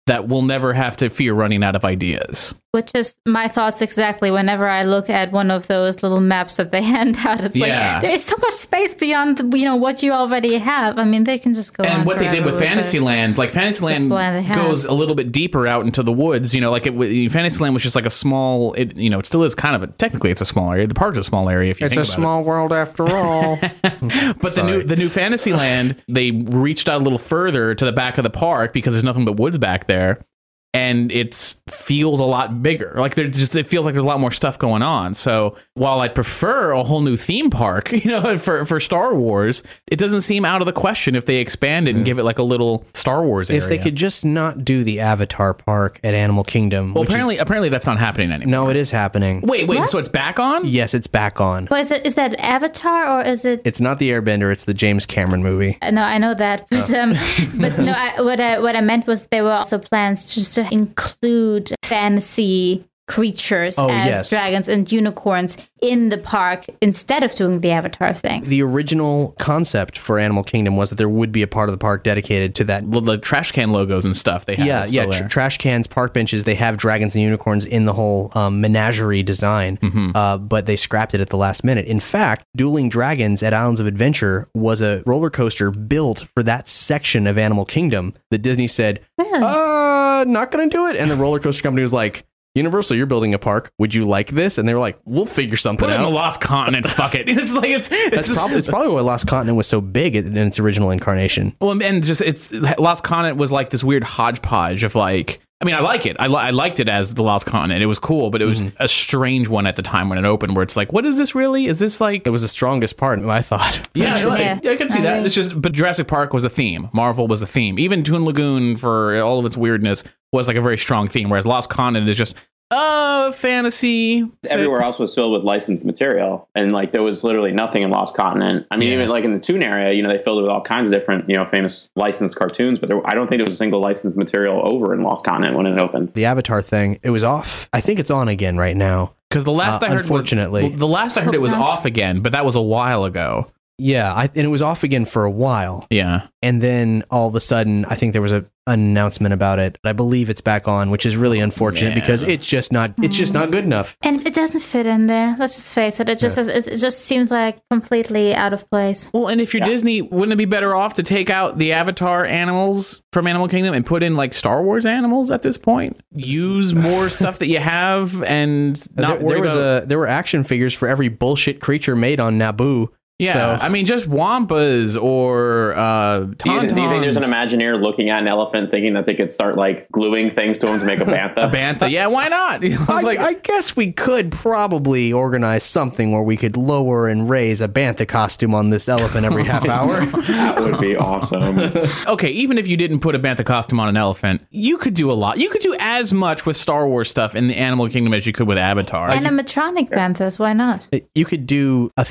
that we'll never have to fear running out of ideas Which is my thoughts exactly whenever I look at one of those little maps that they hand out. It's Yeah. like there's so much space beyond the, you know what you already have. I mean, they can just go. and on what they did forever with it. Fantasyland, like Just land Fantasyland goes a little bit deeper out into the woods. You know, like it, w- Fantasyland was just like a small. It you know, it still is kind of a technically it's a small area. The park's a small area. If you think about it. world after all. But the new the new Fantasyland, they reached out a little further to the back of the park because there's nothing but woods back there. And it feels a lot bigger. Like there's just it feels like there's a lot more stuff going on. So while I prefer a whole new theme park, you know, for for Star Wars, it doesn't seem out of the question if they expand it and give it like a little Star Wars area. If they could just not do the Avatar park at Animal Kingdom. well, which is- apparently apparently that's not happening anymore. no, it is happening. Wait, wait. What? So it's back on? Yes, it's back on. Well, is it is that Avatar or is it? It's not the Airbender. It's the James Cameron movie. No, I know that, but, um, but no. I, what I what I meant was there were also plans just to include fantasy creatures Oh, as yes. dragons and unicorns in the park instead of doing the Avatar thing. The original concept for Animal Kingdom was that there would be a part of the park dedicated to that. Well, the trash can logos and stuff they have. Yeah, yeah. Tr- trash cans, park benches. They have dragons and unicorns in the whole um, menagerie design, Mm-hmm. uh, but they scrapped it at the last minute. In fact, Dueling Dragons at Islands of Adventure was a roller coaster built for that section of Animal Kingdom that Disney said, Really? Uh, not going to do it. And the roller coaster company was like, Universal, you're building a park. Would you like this? And they were like, we'll figure something Put it in out. the Lost Continent. Fuck it. It's like it's it's That's just- probably, it's probably why Lost Continent was so big in its original incarnation. Well, and just it's Lost Continent was like this weird hodgepodge of like. I mean, I like it. I, li- I liked it as the Lost Continent. It was cool, but it was Mm-hmm. a strange one at the time when it opened, where it's like, what is this really? Is this like? It was the strongest part, I thought. Yeah, I, like- Yeah. I can see I that. agree. It's just, but Jurassic Park was a theme. Marvel was a theme. Even Toon Lagoon, for all of its weirdness, was like a very strong theme. Whereas Lost Continent is just, uh, fantasy. Everywhere else was filled with licensed material, and like there was literally nothing in Lost Continent. I mean, Yeah. even like in the Toon area, you know, they filled it with all kinds of different, you know, famous licensed cartoons. But there, I don't think there was a single licensed material over in Lost Continent when it opened. The Avatar thing, it was off. I think it's on again right now. Because the last Uh, I heard, unfortunately. was, the last I heard it was off again, but that was a while ago. Yeah, I, and it was off again for a while. Yeah. And then all of a sudden, I think there was a, an announcement about it. I believe it's back on, which is really unfortunate Yeah. because it's just not it's just not good enough. And it doesn't fit in there. Let's just face it. It just it it just seems like completely out of place. Well, and if you're Disney, wouldn't it be better off to take out the Avatar animals from Animal Kingdom and put in like Star Wars animals at this point? Use more stuff that you have and not there, worry there was about. a there were action figures for every bullshit creature made on Naboo. Yeah, So- I mean, just wampas or uh, Do you, do you think there's an. Imagineer looking at an elephant thinking that they could start like gluing things to him to make a bantha? a bantha? Yeah, why not? It's I, like I guess we could probably organize something where we could lower and raise a bantha costume on this elephant every half hour. that would be awesome. okay, even if you didn't put a bantha costume on an elephant, you could do a lot. You could do as much with Star Wars stuff in the Animal Kingdom as you could with Avatar. Animatronic panthers, why not? you could do a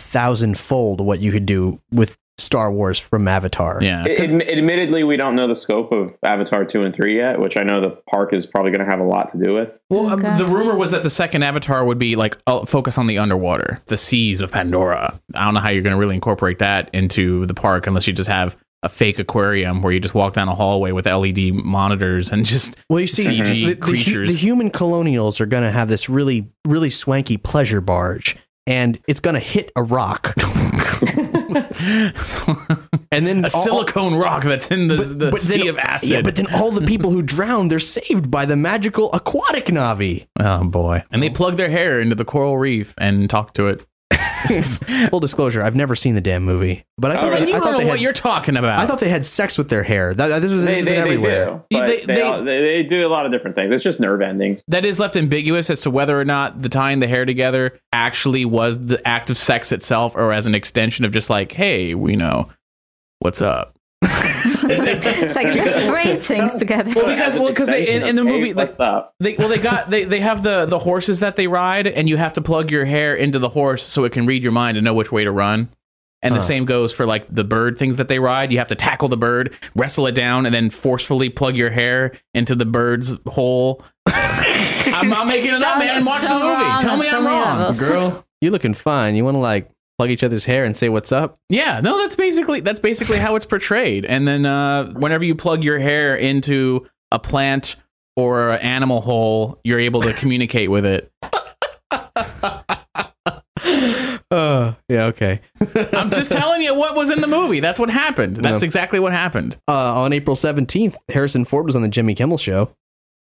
thousandfold what you could do with Star Wars from Avatar. yeah, It- 'cause- admittedly, we don't know the scope of Avatar two and three yet, which I know the park is probably going to have a lot to do with. Well, um, the rumor was that the second Avatar would be like uh, focus on the underwater, the seas of Pandora. I don't know how you're going to really incorporate that into the park unless you just have a fake aquarium where you just walk down a hallway with LED monitors and just Well, you see, CG the, the hu- creatures. the human colonials are going to have this really, really swanky pleasure barge, and it's going to hit a rock, and then a all- silicone rock that's in the, the sea then, of acid. Yeah, but then all the people who drown, they're saved by the magical aquatic Navi. oh boy! And they plug their hair into the coral reef and talk to it. Full disclosure: I've never seen the damn movie, but I thought, And they, you I thought know they what had, you're talking about. I thought they had sex with their hair. That, that- this was this They, has they, been they do, they- they, they- all- they, they do a lot of different things. It's just nerve endings. that is left ambiguous as to whether or not the tying the hair together actually was the act of sex itself or as an extension of just like, hey, we know what's up. It's like let's braid things together. Well, because well, because they, in, in the movie, like, what's up? they well they got they, they have the the horses that they ride, and you have to plug your hair into the horse so it can read your mind and know which way to run. And the Uh-huh. same goes for like the bird things that they ride. You have to tackle the bird, wrestle it down, and then forcefully plug your hair into the bird's hole. I'm not making it up, man. Watch so the movie. Tell me so I'm wrong, levels. girl. You looking fine? You want to like plug each other's hair and say what's up? Yeah, no, that's basically that's basically how it's portrayed. And then uh, whenever you plug your hair into a plant or an animal hole, you're able to communicate with it. Uh, yeah, okay. I'm just telling you what was in the movie. That's what happened. That's Yeah. exactly what happened. Uh, on April seventeenth, Harrison Ford was on the Jimmy Kimmel Show.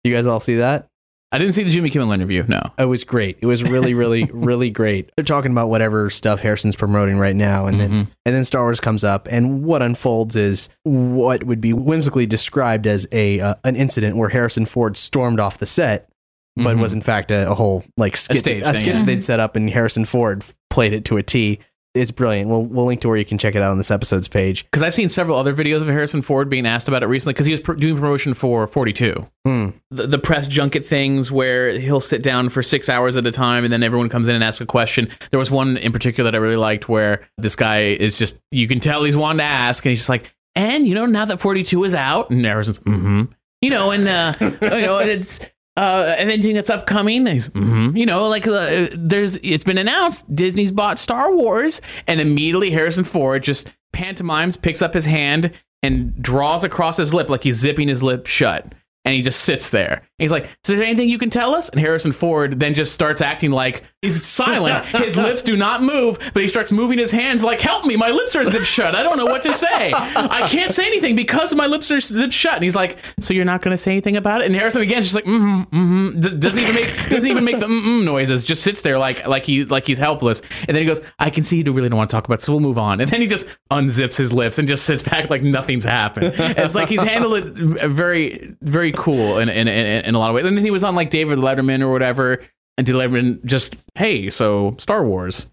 You guys all see that? I didn't see the Jimmy Kimmel interview. No. It was great. It was really, really, really great. They're talking about whatever stuff Harrison's promoting right now, and then and then Star Wars comes up, and what unfolds is what would be whimsically described as a uh, an incident where Harrison Ford stormed off the set, but Mhm. was in fact a, a whole like skit, stage a thing, skit yeah. they'd set up, and Harrison Ford played it to a T. It's brilliant. We'll we'll link to where you can check it out on this episode's page. Because I've seen several other videos of Harrison Ford being asked about it recently because he was pr- doing promotion for 42. Hmm. The, the press junket things where he'll sit down for six hours at a time and then everyone comes in and asks a question. There was one in particular that I really liked where this guy is just, you can tell he's wanting to ask and he's just like, and you know, now that 42 is out, and Harrison's, mm hmm. You know, and, uh, you know, and it's, uh, and anything that's upcoming, he's, mm-hmm. you know, like uh, there's, it's been announced Disney's bought Star Wars, and immediately Harrison Ford just pantomimes, picks up his hand, and draws across his lip like he's zipping his lip shut. And he just sits there. He's like, "Is there anything you can tell us?" And Harrison Ford then just starts acting like he's silent. His lips do not move, but he starts moving his hands like, "Help me! My lips are zipped shut. I don't know what to say. I can't say anything because my lips are zipped shut." And he's like, "So you're not going to say anything about it?" And Harrison again is just like, "Mm-hmm, mm-hmm." D- Doesn't even make doesn't even make the mm-mm noises. Just sits there like like he like he's helpless. And then he goes, "I can see you really don't want to talk about, it, so we'll move on." And then he just unzips his lips and just sits back like nothing's happened. It's like he's handled it very very cool in in, in, in a lot of ways. And then he was on like David Letterman or whatever, and David Letterman just, "Hey, so Star Wars,"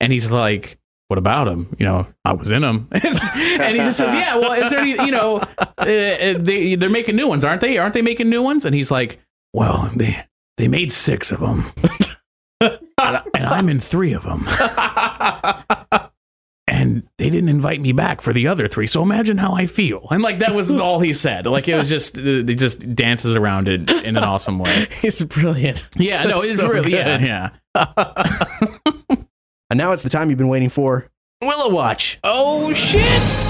and he's like. What about him? You know, I was in him, and he just says, "Yeah, well, is there any? You know, uh, uh, they they're making new ones, aren't they? Aren't they making new ones?" And he's like, "Well, they they made six of them, and, and I'm in three of them, and they didn't invite me back for the other three. So imagine how I feel." And like that was all he said. Like it was just uh, he just dances around it in an awesome way. He's brilliant. Yeah, no, it's so really yeah, yeah. And now it's the time you've been waiting for. Willow Watch. Oh shit!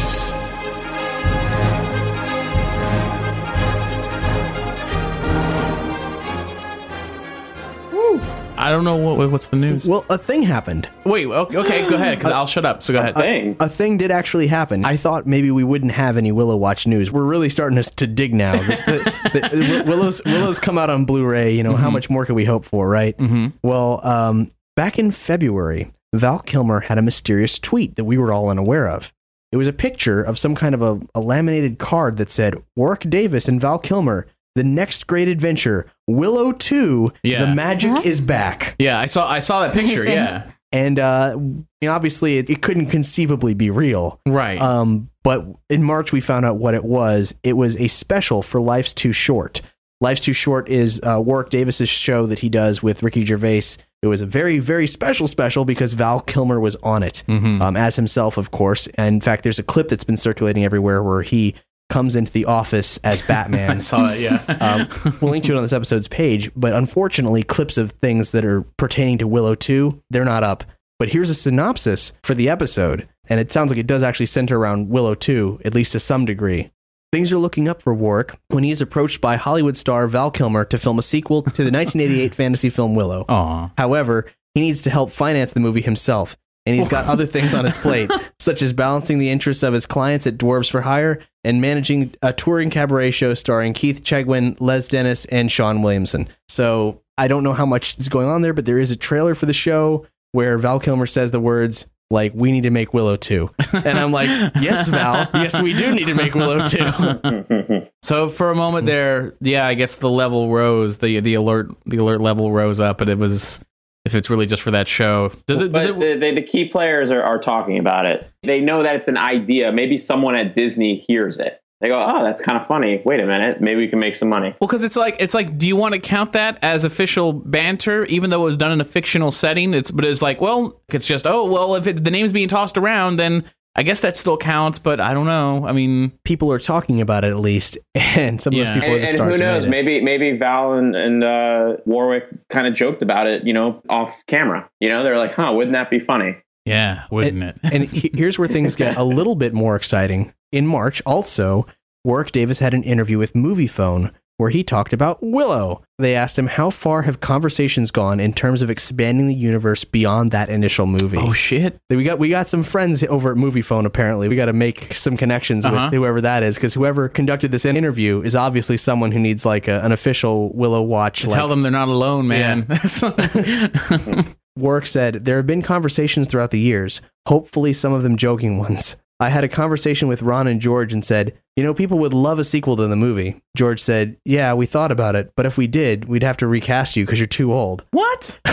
I don't know what what's the news. Well, a thing happened. Wait, okay, okay go ahead, because I'll shut up. So go ahead. Thing. A thing did actually happen. I thought maybe we wouldn't have any Willow Watch news. We're really starting to, to dig now. The- the- the- Willow's Willow's come out on Blu-ray. You know how much more can we hope for, right? Mhm. Well, um, back in February, Val Kilmer had a mysterious tweet that we were all unaware of. It was a picture of some kind of a, a laminated card that said Warwick Davis and Val Kilmer, the next great adventure, Willow Two. Yeah. The magic is back. Yeah, I saw I saw that picture. Yeah, And uh, you know, obviously, it, it couldn't conceivably be real. right. Um, but in March, we found out what it was. It was a special for Life's Too Short. Life's Too Short is uh, Warwick Davis's show that he does with Ricky Gervais. It was a very, very special special because Val Kilmer was on it um, as himself, of course. And in fact, there's a clip that's been circulating everywhere where he comes into the office as Batman. I saw it. Yeah. Um, we'll link to it on this episode's page, but unfortunately, clips of things that are pertaining to Willow 2, they're not up. But here's a synopsis for the episode, and it sounds like it does actually center around Willow 2, at least to some degree. Things are looking up for Warwick when he is approached by Hollywood star Val Kilmer to film a sequel to the 1988 fantasy film Willow. Aw. However, he needs to help finance the movie himself, and he's got other things on his plate, such as balancing the interests of his clients at Dwarves for Hire and managing a touring cabaret show starring Keith Chegwin, Les Dennis, and Shaun Williamson. So I don't know how much is going on there, but there is a trailer for the show where Val Kilmer says the words like "We need to make Willow 2. and I'm like, "Yes, Val. Yes, we do need to make Willow 2. So for a moment there, yeah, I guess the level rose, the the alert the alert level rose up, but it was if it's really just for that show. Does it? Does it? the, the, the key players are, are talking about it. They know that it's an idea. Maybe someone at Disney hears it. They go, "Oh, that's kind of funny. Wait a minute. Maybe we can make some money." Well, because it's like it's like, do you want to count that as official banter, even though it was done in a fictional setting? It's but it's like, well, it's just oh well, if it, the name's being tossed around, then I guess that still counts. But I don't know. I mean, People are talking about it at least, and some of Yeah. those people And, are the and stars. who who knows? Maybe maybe Val and, and uh, Warwick kind of joked about it. You know, off camera. You know, they're like, "Huh? Wouldn't that be funny?" yeah, wouldn't it? and here's where things get a little bit more exciting. In March, also, Warwick Davis had an interview with Moviefone where he talked about Willow. They asked him how far have conversations gone in terms of expanding the universe beyond that initial movie. Oh shit! We got we got some friends over at Moviefone. Apparently, we got to make some connections Uh-huh. with whoever that is, because whoever conducted this interview is obviously someone who needs like a, an official Willow watch. Tell them they're not alone, man. Warwick said, There have been conversations throughout the years, hopefully some of them joking ones. I had a conversation with Ron and George and said, You know, people would love a sequel to the movie. George said, Yeah, we thought about it, but if we did, we'd have to recast you because you're too old. what?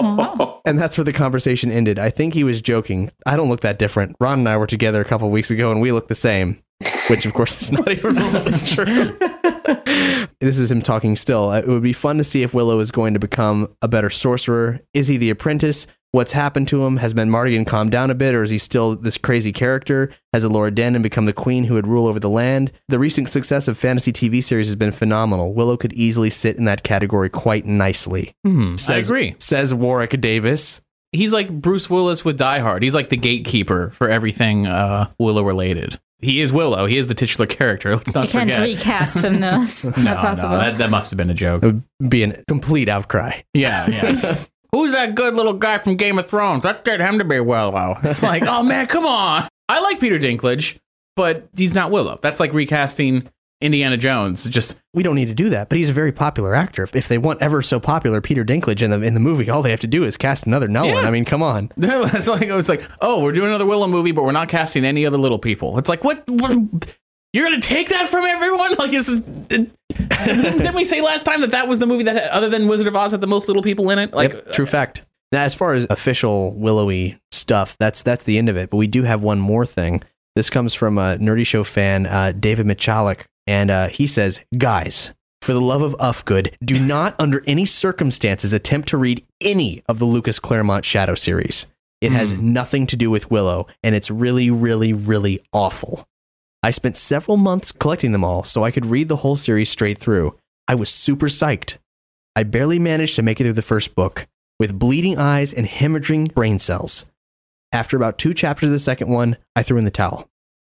Oh, and that's where the conversation ended. I think he was joking. I don't look that different. Ron and I were together a couple weeks ago and we look the same, which of course is not even remotely true. this is him talking still. It would be fun to see if Willow is going to become a better sorcerer. Is he the apprentice? What's happened to him? Has Madmartigan calmed down a bit, or is he still this crazy character? Has Elora Danan become the queen who would rule over the land? The recent success of fantasy TV series has been phenomenal. Willow could easily sit in that category quite nicely. Hmm, I Says- agree. Says Warwick Davis. He's like Bruce Willis with Die Hard. He's like the gatekeeper for everything uh, Willow related. He is Willow. He is the titular character. Let's not You can't forget. recast him, no. It's no, no, that, that must have been a joke. It would be a complete outcry. Yeah, yeah. Who's that good little guy from Game of Thrones? Let's get him to be Willow. It's like, oh man, come on. I like Peter Dinklage, but he's not Willow. That's like recasting Indiana Jones. Just We don't need to do that, but he's a very popular actor. If- If they want ever so popular Peter Dinklage in the in the movie, all they have to do is cast another Nelwyn. Yeah. I mean, come on. it's like it's like, oh, we're doing another Willow movie, but we're not casting any other little people. It's like, what? what you're gonna take that from everyone? Like, is, didn't we say last time that that was the movie that, other than Wizard of Oz, had the most little people in it? Like, Yep, true fact. Now, as far as official willowy stuff, that's that's the end of it. But we do have one more thing. This comes from a Nerdy Show fan, uh, David Michalik, and uh, he says, "Guys, for the love of Ufgood, do not, under any circumstances, attempt to read any of the Lucas Claremont Shadow series. It has nothing to do with Willow, and it's really, really, really awful. I spent several months collecting them all so I could read the whole series straight through. I was super psyched. I barely managed to make it through the first book with bleeding eyes and hemorrhaging brain cells. After about two chapters of the second one, I threw in the towel.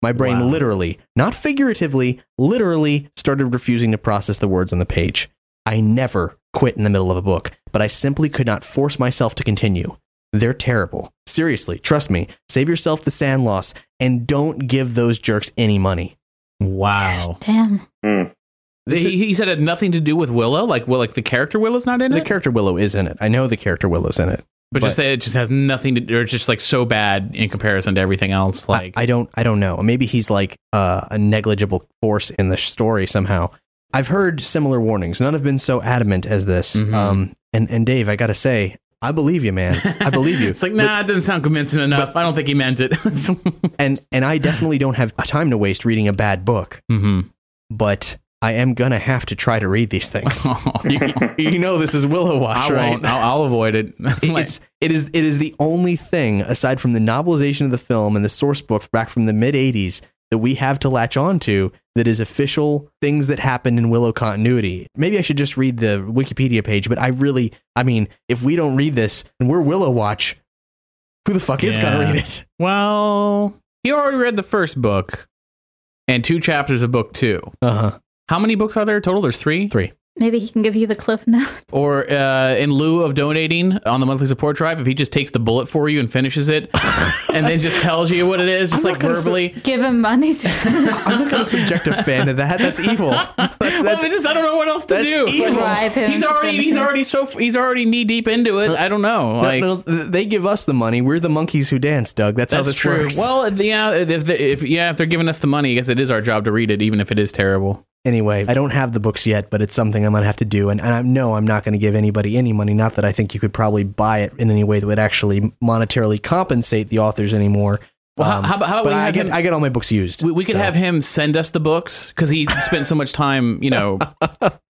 My brain Wow. literally, not figuratively, literally started refusing to process the words on the page. I never quit in the middle of a book, but I simply could not force myself to continue. They're terrible. Seriously, trust me. Save yourself the sand loss and don't give those jerks any money. wow. Damn. He, he said it had nothing to do with Willow. Like, well, like the character Willow's not in The it, The character Willow is in it. I know the character Willow's in it. but, just but- that it just has nothing to. Or it's just like so bad in comparison to everything else. Like, I, I don't I don't know. Maybe he's like uh, a negligible force in the story somehow. I've heard similar warnings. None have been so adamant as this. Mhm. Um, and and Dave, I gotta say, I believe you, man. I believe you. it's like, nah, it doesn't sound convincing enough. I don't think he meant it. and and I definitely don't have time to waste reading a bad book. hmm But I am gonna have to try to read these things. you, you know, this is Willow Watch, I right? won't. I'll, I'll avoid it. It- it's it is it is the only thing aside from the novelization of the film and the source book back from the mid 80s that we have to latch on to that is official things that happened in Willow continuity. Maybe I should just read the Wikipedia page, but I really I mean, if we don't read this and we're Willow Watch, who the fuck is gonna read it? Well, he already read the first book and two chapters of book two. Uh-huh. How many books are there total? There's three. Three. Maybe he can give you the cliff note. Or uh, in lieu of donating on the monthly support drive, if he just takes the bullet for you and finishes it, and then just tells you what it is, just I'm like not gonna su- verbally. Give him money to finish. I'm not gonna subject a fan to that. That's evil. That's, well, that's, it's just, I don't know what else to that's do. evil. Him He's already he's already so he's already knee deep into it. I don't know. No, Like no, they give us the money. We're the monkeys who dance, Doug. That's, how this true. works. Well, yeah, if, they- if yeah, if they're giving us the money, I guess it is our job to read it, even if it is terrible. Anyway, I don't have the books yet, but it's something I'm gonna have to do. And, and I know I'm not gonna give anybody any money. Not that I think you could probably buy it in any way that would actually monetarily compensate the authors anymore. Well, how- um, how about- how about but we I have get him- I get all my books used. We, we could So- have him send us the books because he spent so much time, you know.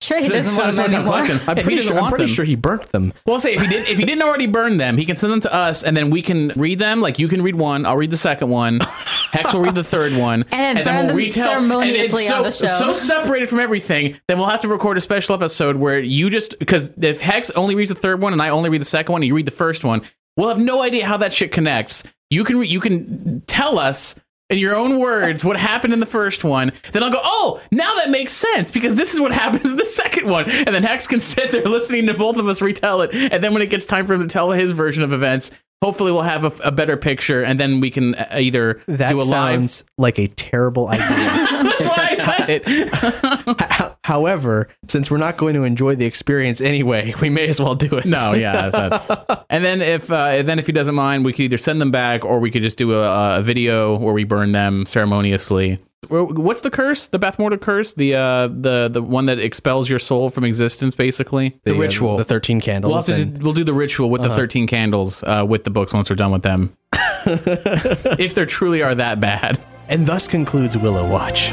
Sure, he doesn't so want much them anymore. collecting. I'm If he pretty doesn't sure. I'm want pretty them- sure he burnt them. Well, say if he did, if he didn't already burn them, he can send them to us, and then we can read them. Like you can read one, I'll read the second one. Hex will read the third one, And then burn them ceremoniously and on it's the so, show. So separated from everything, then we'll have to record a special episode where you just because if Hex only reads the third one and I only read the second one, and you read the first one, we'll have no idea how that shit connects. You can you can tell us in your own words what happened in the first one, then I'll go, oh, now that makes sense because this is what happens in the second one. And then Hex can sit there listening to both of us retell it. And then when it gets time for him to tell his version of events, hopefully we'll have a, a better picture and then we can uh, either That do a live. sounds like a terrible idea. That's why I said it. Ho- However, since we're not going to enjoy the experience anyway, we may as well do it. No, yeah, that's. And then if uh, then if he doesn't mind, we could either send them back or we could just do a, a video where we burn them ceremoniously. What's the curse? The Bavmorda curse? The uh, the the one that expels your soul from existence, basically. The, uh, ritual. the thirteen candles. we'll have to and- just, we'll do the ritual with the thirteen candles uh, with the books once we're done with them. if they truly are that bad. and thus concludes Willow Watch.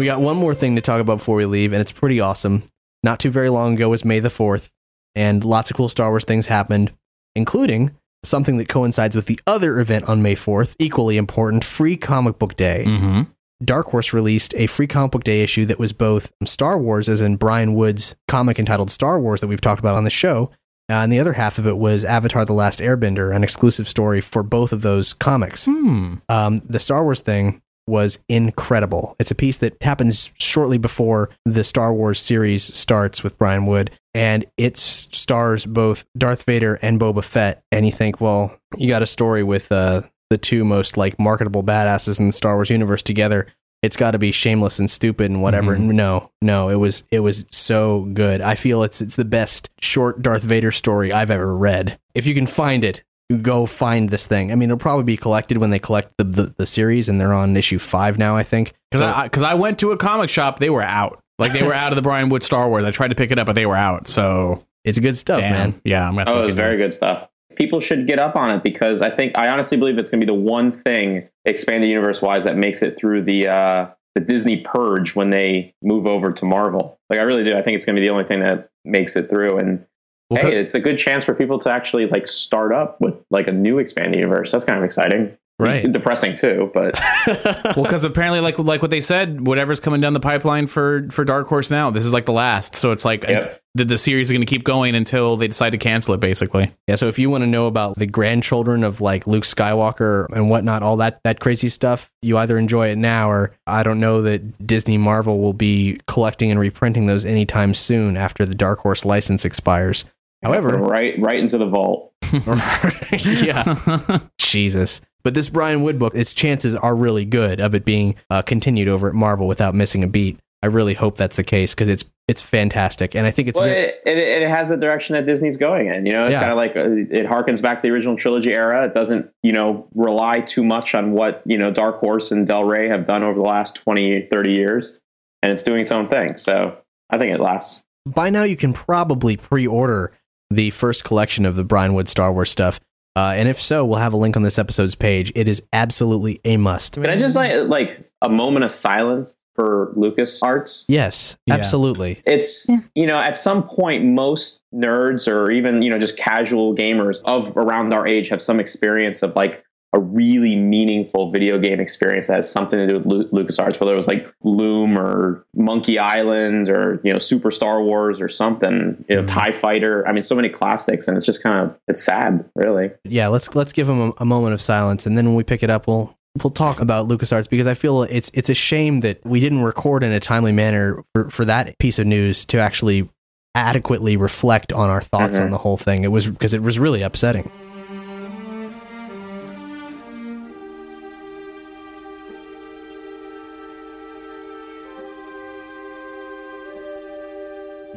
We got one more thing to talk about before we leave, and it's pretty awesome. Not too very long ago was May the 4th, and lots of cool Star Wars things happened, including something that coincides with the other event on May 4th, equally important Free Comic Book Day. Mm-hmm. Dark Horse released a free comic book day issue that was both Star Wars, as in Brian Wood's comic entitled Star Wars that we've talked about on the show, uh, and the other half of it was Avatar: The Last Airbender, an exclusive story for both of those comics. Hmm. Um, the Star Wars thing was incredible. It's a piece that happens shortly before the Star Wars series starts with Brian Wood, and it stars both Darth Vader and Boba Fett. And you think, well, you got a story with uh, the two most like marketable badasses in the Star Wars universe together. It's got to be shameless and stupid and whatever. No, no, it was it was so good. I feel it's it's the best short Darth Vader story I've ever read. If you can find it, go find this thing. I mean, it'll probably be collected when they collect the, the, the series, and they're on issue five now, I think. Because I, 'cause I went to a comic shop, they were out. Like they were out of the Brian Wood Star Wars. I tried to pick it up, but they were out. So It's good stuff, damn, man. yeah, I'm gonna. Oh, have it to was get very good stuff. People should get up on it because I think I honestly believe it's going to be the one thing expanded universe wise that makes it through the uh, the Disney purge when they move over to Marvel. Like I really do. I think it's going to be the only thing that makes it through. And Well, hey, it's a good chance for people to actually like start up with like a new expanded universe. That's kind of exciting. Right. Depressing too, but well, because apparently, like like what they said, whatever's coming down the pipeline for for Dark Horse now, this is like the last. So it's like Yep. the, the series is going to keep going until they decide to cancel it, basically. Yeah, so if you want to know about the grandchildren of like Luke Skywalker and whatnot, all that that crazy stuff, you either enjoy it now or I don't know that Disney Marvel will be collecting and reprinting those anytime soon after the Dark Horse license expires. However, right right into the vault. yeah, Jesus. But this Brian Wood book, its chances are really good of it being uh, continued over at Marvel without missing a beat. I really hope that's the case because it's it's fantastic, and I think it's well, very, it, it, it has the direction that Disney's going in. You know, it's Yeah. kind of like uh, it harkens back to the original trilogy era. It doesn't, you know, rely too much on what you know Dark Horse and Del Rey have done over the last 20, 30 years, and it's doing its own thing. So I think it lasts. by now you can probably pre-order the first collection of the Brian Wood Star Wars stuff. Uh, and if so, we'll have a link on this episode's page. It is absolutely a must. Can I just like like a moment of silence for Lucas Arts? Yes, Yeah. absolutely. It's Yeah. you know at some point most nerds or even you know just casual gamers of around our age have some experience of like a really meaningful video game experience that has something to do with Lu- LucasArts, whether it was like Loom or Monkey Island or you know Super Star Wars or something, you know Tie Fighter. I mean, so many classics, and it's just kind of it's sad, really. Yeah, let's let's give him a, a moment of silence, and then when we pick it up, we'll we'll talk about LucasArts because I feel it's it's a shame that we didn't record in a timely manner for, for that piece of news to actually adequately reflect on our thoughts Mhm. on the whole thing. It was because it was really upsetting.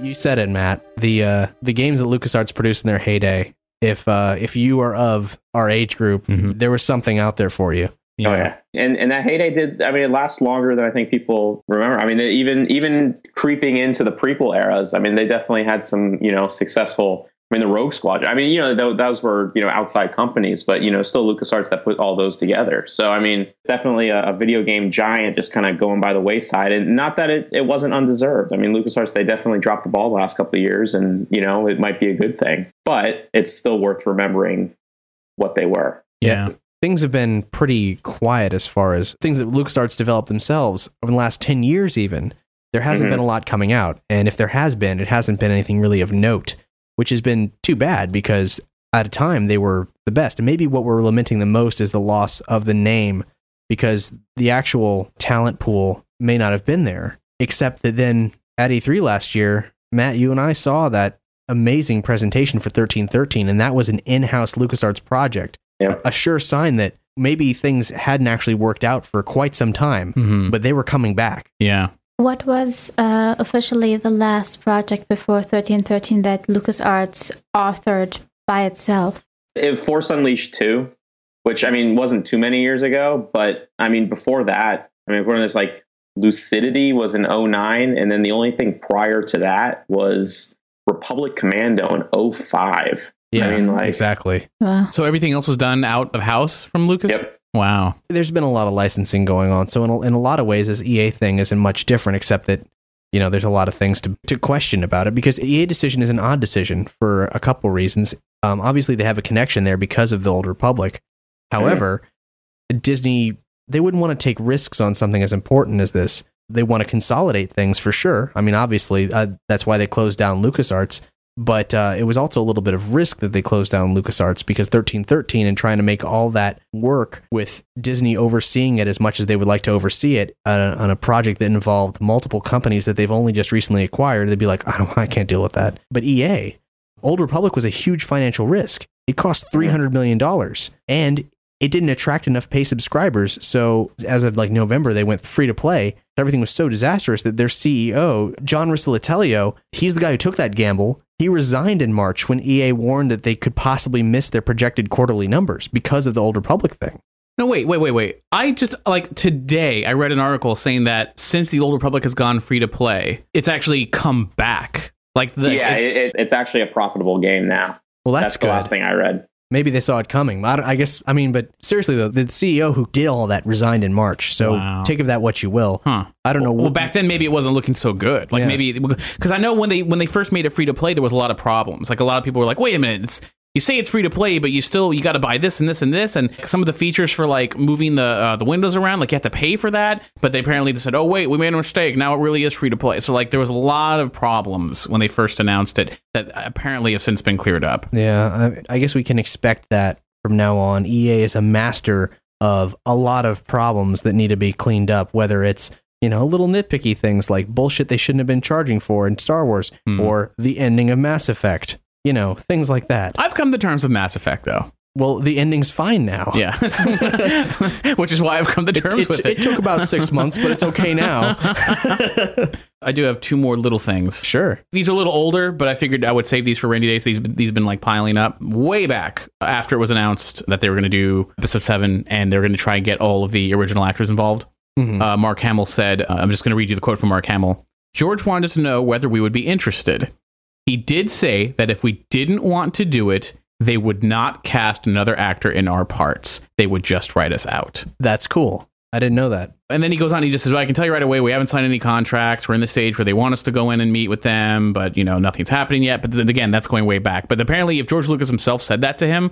You said it, Matt. The uh, the games that LucasArts produced in their heyday. If uh, if you are of our age group, Mhm. there was something out there for you. Oh yeah, and and that heyday did. I mean, it lasts longer than I think people remember. I mean, even even creeping into the prequel eras. I mean, they definitely had some you know successful. I mean, the Rogue Squadron. I mean, you know, th- those were you know outside companies, but you know, still LucasArts that put all those together. So I mean, definitely a, a video game giant just kind of going by the wayside, and not that it, it wasn't undeserved. I mean, LucasArts they definitely dropped the ball the last couple of years, and you know, it might be a good thing, but it's still worth remembering what they were. yeah. things have been pretty quiet as far as things that LucasArts developed themselves over the last 10 years, even. There hasn't Mhm. been a lot coming out. And if there has been, it hasn't been anything really of note, which has been too bad because at a time, they were the best. And maybe what we're lamenting the most is the loss of the name because the actual talent pool may not have been there. Except that then at E3 last year, Matt, you and I saw that amazing presentation for 1313, and that was an in house LucasArts project. Yep. A sure sign that maybe things hadn't actually worked out for quite some time, Mhm. but they were coming back. Yeah. What was uh, officially the last project before 1313 that LucasArts authored by itself? If Force Unleashed 2, which I mean wasn't too many years ago, but I mean before that, I mean according to this like Lucidity was in 09, and then the only thing prior to that was Republic Commando in 05. I mean like exactly. Wow. So everything else was done out of house from Lucas? Yep. Wow. There's been a lot of licensing going on. So in a, in a lot of ways, this EA thing isn't much different, except that you know there's a lot of things to, to question about it because EA decision is an odd decision for a couple reasons. Um, obviously, they have a connection there because of the Old Republic. However, Disney they wouldn't want to take risks on something as important as this. They want to consolidate things for sure. I mean, obviously, uh, that's why they closed down LucasArts. But uh, it was also a little bit of risk that they closed down LucasArts because 1313 and trying to make all that work with Disney overseeing it as much as they would like to oversee it uh, on a project that involved multiple companies that they've only just recently acquired. They'd be like, I don't, I can't deal with that. But EA, Old Republic was a huge financial risk. It cost $300 million and it didn't attract enough pay subscribers. So as of like November, they went free to play. Everything was so disastrous that their CEO, John Riccitiello, he's the guy who took that gamble. He resigned in March when EA warned that they could possibly miss their projected quarterly numbers because of the Old Republic thing. No, wait, wait, wait, wait. I just like today I read an article saying that since the Old Republic has gone free to play, it's actually come back. Like the yeah, it's- it, it, it's actually a profitable game now. Well, that's, That's, the last thing I read. Maybe they saw it coming. I, I guess, I mean, but seriously though, the CEO who did all that resigned in March. So Wow. take of that what you will. Huh. I don't know. Well, back then maybe it wasn't looking so good. Like Yeah. maybe because I know when they when they first made it free to play, there was a lot of problems. Like a lot of people were like, "Wait a minute, it's you say it's free to play, but you still you got to buy this and this and this, and some of the features for like moving the uh, the windows around, like you have to pay for that. But they apparently said, "Oh wait, we made a mistake. Now it really is free to play." So like there was a lot of problems when they first announced it that apparently have since been cleared up. Yeah, I, I guess we can expect that from now on. EA is a master of a lot of problems that need to be cleaned up, whether it's you know little nitpicky things like bullshit they shouldn't have been charging for in Star Wars, Hmm. or the ending of Mass Effect. You know things like that. I've come to terms with Mass Effect though. Well, the ending's fine now. Yeah, which is why I've come to terms It, with it. it took about six months, but it's okay now. I do have two more little things. Sure. These are a little older, but I figured I would save these for rainy days. These these been like piling up way back after it was announced that they were going to do episode seven, and they're going to try and get all of the original actors involved. Mhm. Uh, Mark Hamill said, uh, "I'm just going to read you the quote from Mark Hamill. George wanted to know whether we would be interested. He did say that if we didn't want to do it, they would not cast another actor in our parts. They would just write us out." That's cool. I didn't know that. And then he goes on. He just says, well, "I can tell you right away, we haven't signed any contracts. We're in the stage where they want us to go in and meet with them, but you know nothing's happening yet." But then again, that's going way back. But apparently, if George Lucas himself said that to him,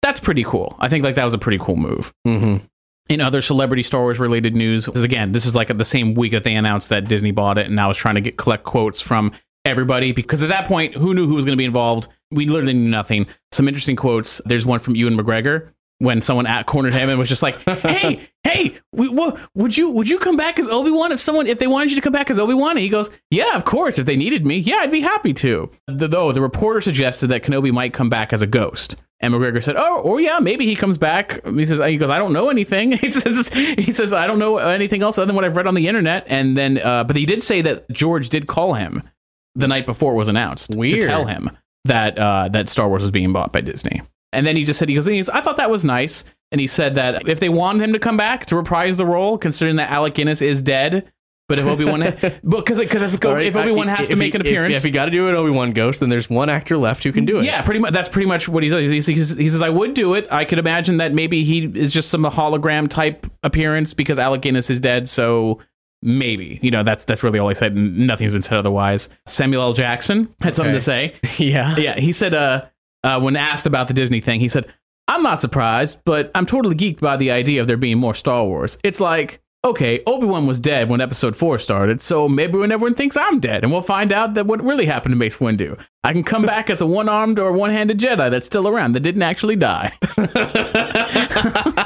that's pretty cool. I think like that was a pretty cool move. Mm-hmm. In other celebrity Star Wars related news, because again, this is like the same week that they announced that Disney bought it, and I was trying to get collect quotes from everybody because at that point, who knew who was going to be involved? We literally knew nothing. Some interesting quotes. There's one from Ewan McGregor when someone at cornered him and was just like, "Hey, hey, we, wo- would you would you come back as Obi Wan if someone if they wanted you to come back as Obi Wan?" And he goes, "Yeah, of course. If they needed me, yeah, I'd be happy to." The, though the reporter suggested that Kenobi might come back as a ghost. And McGregor said, "Oh, or yeah, maybe he comes back." He says, "He goes, I don't know anything." He says, "He says I don't know anything else other than what I've read on the internet." And then, uh, but he did say that George did call him the night before it was announced Weird. to tell him that uh, that Star Wars was being bought by Disney. And then he just said, "He goes, I thought that was nice." And he said that if they wanted him to come back to reprise the role, considering that Alec Guinness is dead, but if Obi Wan, because because if, right, if Obi Wan has to make he- an if- appearance, if, you got to do an Obi Wan ghost, then there's one actor left who can do it. yeah, pretty much. That's pretty much what he says. He, says- he says, "I would do it. I could imagine that maybe he is just some hologram type appearance because Alec Guinness is dead. So maybe you know that's that's really all he said. Nothing's been said otherwise." Samuel L. Jackson had something to say. yeah. Yeah, he said, uh, uh, when asked about the Disney thing, he said, "I'm not surprised, but I'm totally geeked by the idea of there being more Star Wars. It's like." okay, Obi Wan was dead when Episode Four started, so maybe when everyone thinks I'm dead, and we'll find out that what really happened to Mace Windu. I can come back as a one-armed or one-handed Jedi that's still around that didn't actually die.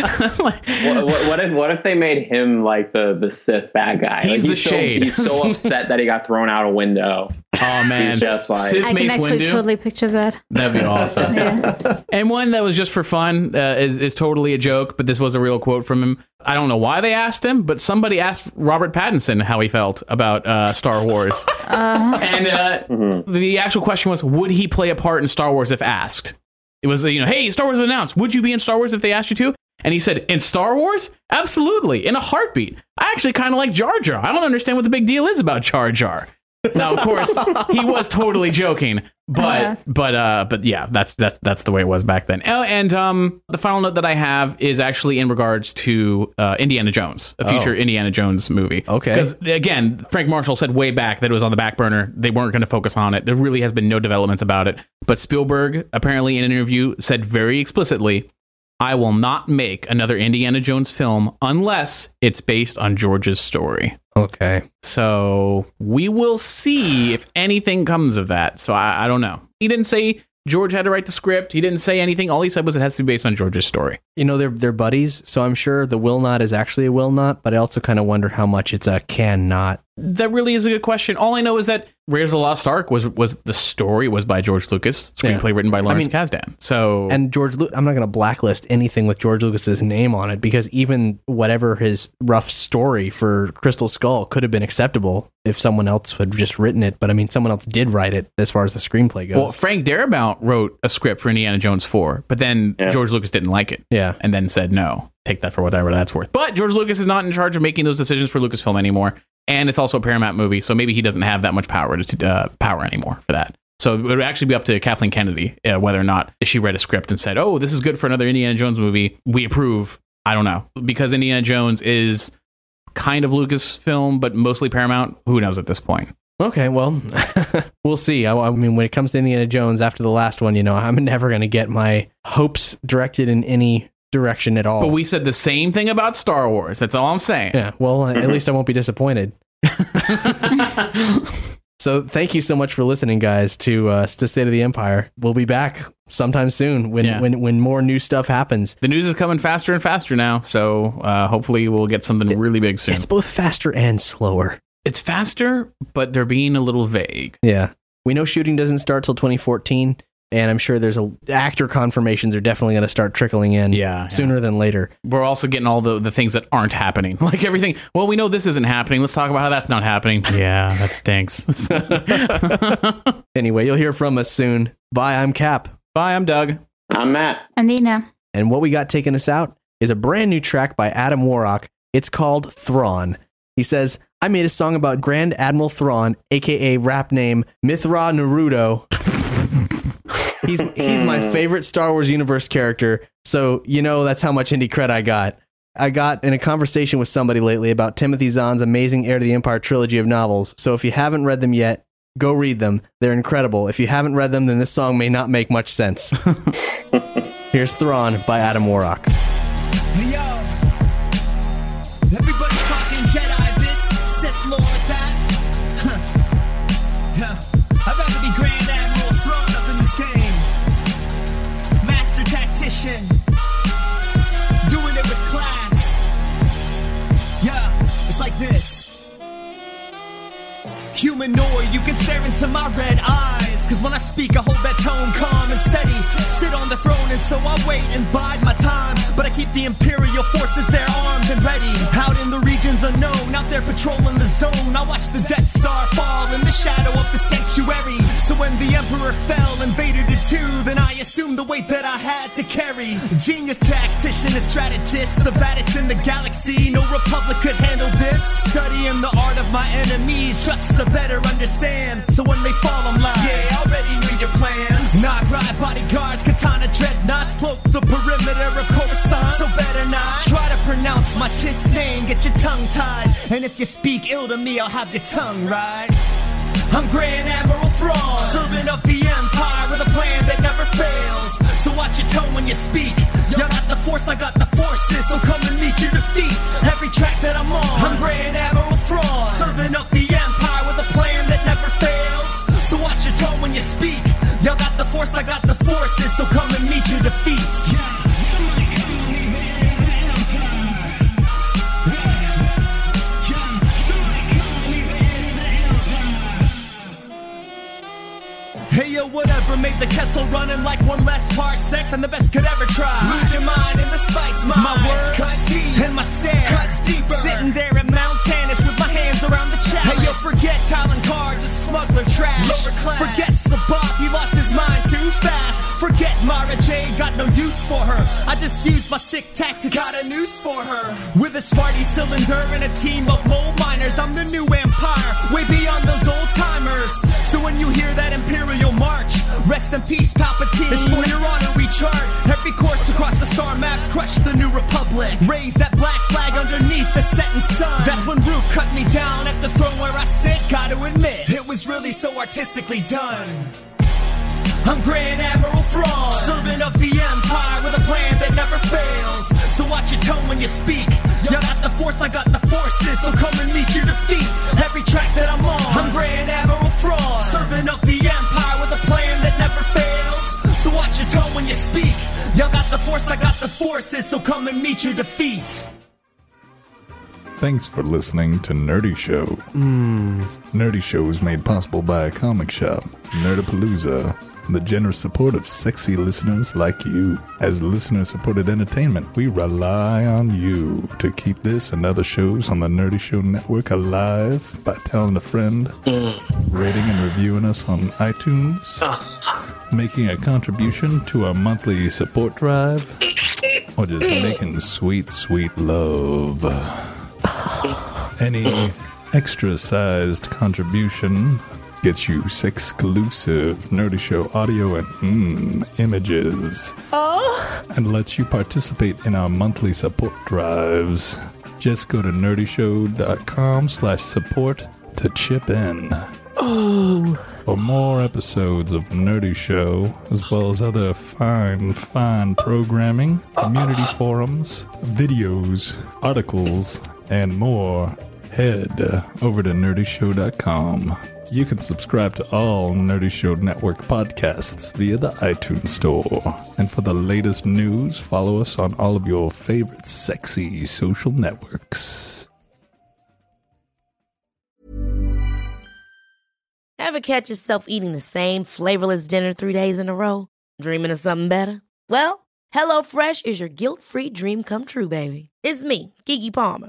what, what, what if what if they made him like the the Sith bad guy? He's Like, the so, shade. He's so upset that he got thrown out a window. Oh man, He's just like Sith I can actually Windu? totally picture that. That'd be awesome. And one that was just for fun uh, is, is totally a joke, but this was a real quote from him. I don't know why they asked him, but somebody asked Robert Pattinson how he felt about uh, Star Wars. And uh, the actual question was, would he play a part in Star Wars if asked? It was, you know, hey, Star Wars announced. Would you be in Star Wars if they asked you to? And he said, in Star Wars? Absolutely, in a heartbeat. I actually kind of like Jar Jar. I don't understand what the big deal is about Jar Jar. Now, of course, he was totally joking, but Uh-huh. but uh, but yeah, that's that's that's the way it was back then. Oh, and um, the final note that I have is actually in regards to uh, Indiana Jones, a future Oh. Indiana Jones movie. Okay. because again, Frank Marshall said way back that it was on the back burner. They weren't going to focus on it. There really has been no developments about it. But Spielberg apparently in an interview said very explicitly. I will not make another Indiana Jones film unless it's based on George's story. Okay. So we will see if anything comes of that. So I, I don't know. He didn't say George had to write the script. He didn't say anything. All he said was it has to be based on George's story. You know, they're they're buddies, so I'm sure the will not is actually a will not, but I also kind of wonder how much it's a can not. That really is a good question. All I know is that Raiders of the Lost Ark was was the story was by George Lucas, screenplay Yeah. written by Lawrence mean- Kasdan. So And George, Lu- I'm not going to blacklist anything with George Lucas's name on it because even whatever his rough story for Crystal Skull could have been acceptable if someone else had just written it. But I mean, someone else did write it as far as the screenplay goes. well, Frank Darabont wrote a script for Indiana Jones 4, but then Yeah. George Lucas didn't like it. yeah. and then said no. Take that for whatever that's worth. But George Lucas is not in charge of making those decisions for Lucasfilm anymore, and it's also a Paramount movie, so maybe he doesn't have that much power to uh, power anymore for that. So it would actually be up to Kathleen Kennedy uh, whether or not she read a script and said, "Oh, this is good for another Indiana Jones movie. We approve." I don't know because Indiana Jones is kind of Lucasfilm, but mostly Paramount. Who knows at this point? Okay, well, we'll see. I, I mean, when it comes to Indiana Jones after the last one, you know, I'm never going to get my hopes directed in any direction at all. But we said the same thing about Star Wars. That's all I'm saying. Yeah, well, at least I won't be disappointed. so, thank you so much for listening, guys, to uh, to State of the Empire. We'll be back sometime soon when Yeah. when when more new stuff happens. The news is coming faster and faster now, so uh, hopefully we'll get something really big soon. It's both faster and slower. It's faster, but they're being a little vague. Yeah, we know shooting doesn't start till 2014, and I'm sure there's a actor confirmations are definitely going to start trickling in. Yeah, yeah. sooner than later. We're also getting all the, the things that aren't happening. Like everything, well, we know this isn't happening. Let's talk about how that's not happening. Yeah, that stinks. Anyway, you'll hear from us soon. Bye. I'm Cap. Bye, I'm Doug. I'm Matt. And Nina. And what we got taking us out is a brand new track by Adam Warrock. It's called Thrawn. He says, I made a song about Grand Admiral Thrawn, aka rap name Mitth'raw'nuruodo. He's he's my hmm. favorite Star Wars universe character, so you know that's how much indie cred I got. I got in a conversation with somebody lately about Timothy Zahn's amazing Heir to the Empire trilogy of novels. So if you haven't read them yet, go read them. They're incredible. If you haven't read them, then this song may not make much sense. Here's Thrawn by Adam Warrock. Hey, Humanoid, you can stare into my red eyes. Cause when I speak, I hold that tone calm and steady. Sit on the throne, and so I wait and bide my time. But I keep the Imperial forces there armed and ready. Out in the regions unknown, out there patrolling the zone. I watch the Death Star fall in the shadow of the sanctuary. So when the Emperor fell and Vader did too, then I assumed the weight that I had to carry. Genius tactician and strategist, the baddest in the galaxy. No Republic could handle this. Studying the art of my enemies just to better understand. So when they fall, I'm like, yeah, already knew your plans. Noghri bodyguards, katana dreadnoughts, cloak the perimeter of Coruscant. So better not try to pronounce my Chiss name, get your tongue tied. And if you speak ill to me, I'll have your tongue right. I'm Grand Admiral Thrawn, servant of the Empire with a plan that never fails. So watch your tone when you speak. Y'all got the force, I got the forces. So come and meet your defeat. Every track that I'm on, I'm Grand Admiral Thrawn, servant of course I got the forces, so come and meet your defeats. Hey yo, whatever made the kettle running like one less parsec than the best could ever try. Lose your mind in the spice mine. My words cut deep and my stare cuts deeper. Sitting there in Mount Tantiss with my hands around the chair. Hey yo, forget Talon Karrde, just smuggler trash. Lower class. Forget C'baoth, he lost his mind Mara J, got no use for her. I just used my sick tactics. Got a noose for her. With a Spaarti cylinder and a team of mole miners, I'm the new empire, way beyond those old timers. So when you hear that Imperial March, rest in peace, Palpatine. It's for your honor we chart. Every course across the star maps, crush the new republic. Raise that black flag underneath the setting sun. That's when Rukh cut me down at the throne where I sit. Gotta admit, it was really so artistically done. I'm Grand Admiral Thrawn, servant of the Empire with a plan that never fails. So watch your tone when you speak. Y'all got the force, I got the forces. So come and meet your defeat. Every track that I'm on, I'm Grand Admiral Thrawn, servant of the Empire with a plan that never fails. So watch your tone when you speak. Y'all got the force, I got the forces. So come and meet your defeat. Thanks for listening to Nerdy Show. Hmm. Nerdy Show is made possible by a comic shop, Nerdapalooza, the generous support of sexy listeners like you. As listener supported entertainment, we rely on you to keep this and other shows on the Nerdy Show Network alive by telling a friend, mm. rating and reviewing us on iTunes, uh-huh. making a contribution to our monthly support drive, or just mm. making sweet, sweet love. Mm. Any extra sized contribution gets you exclusive Nerdy Show audio and mm, images. And lets you participate in our monthly support drives. Just go to nerdyshow.com slash support to chip in. Oh! For more episodes of Nerdy Show, as well as other fine, fine programming, community forums, videos, articles, and more, head over to nerdyshow.com. You can subscribe to all Nerdy Show Network podcasts via the iTunes Store. And for the latest news, follow us on all of your favorite sexy social networks. Ever catch yourself eating the same flavorless dinner three days in a row? Dreaming of something better? Well, HelloFresh is your guilt free dream come true, baby. It's me, Keke Palmer.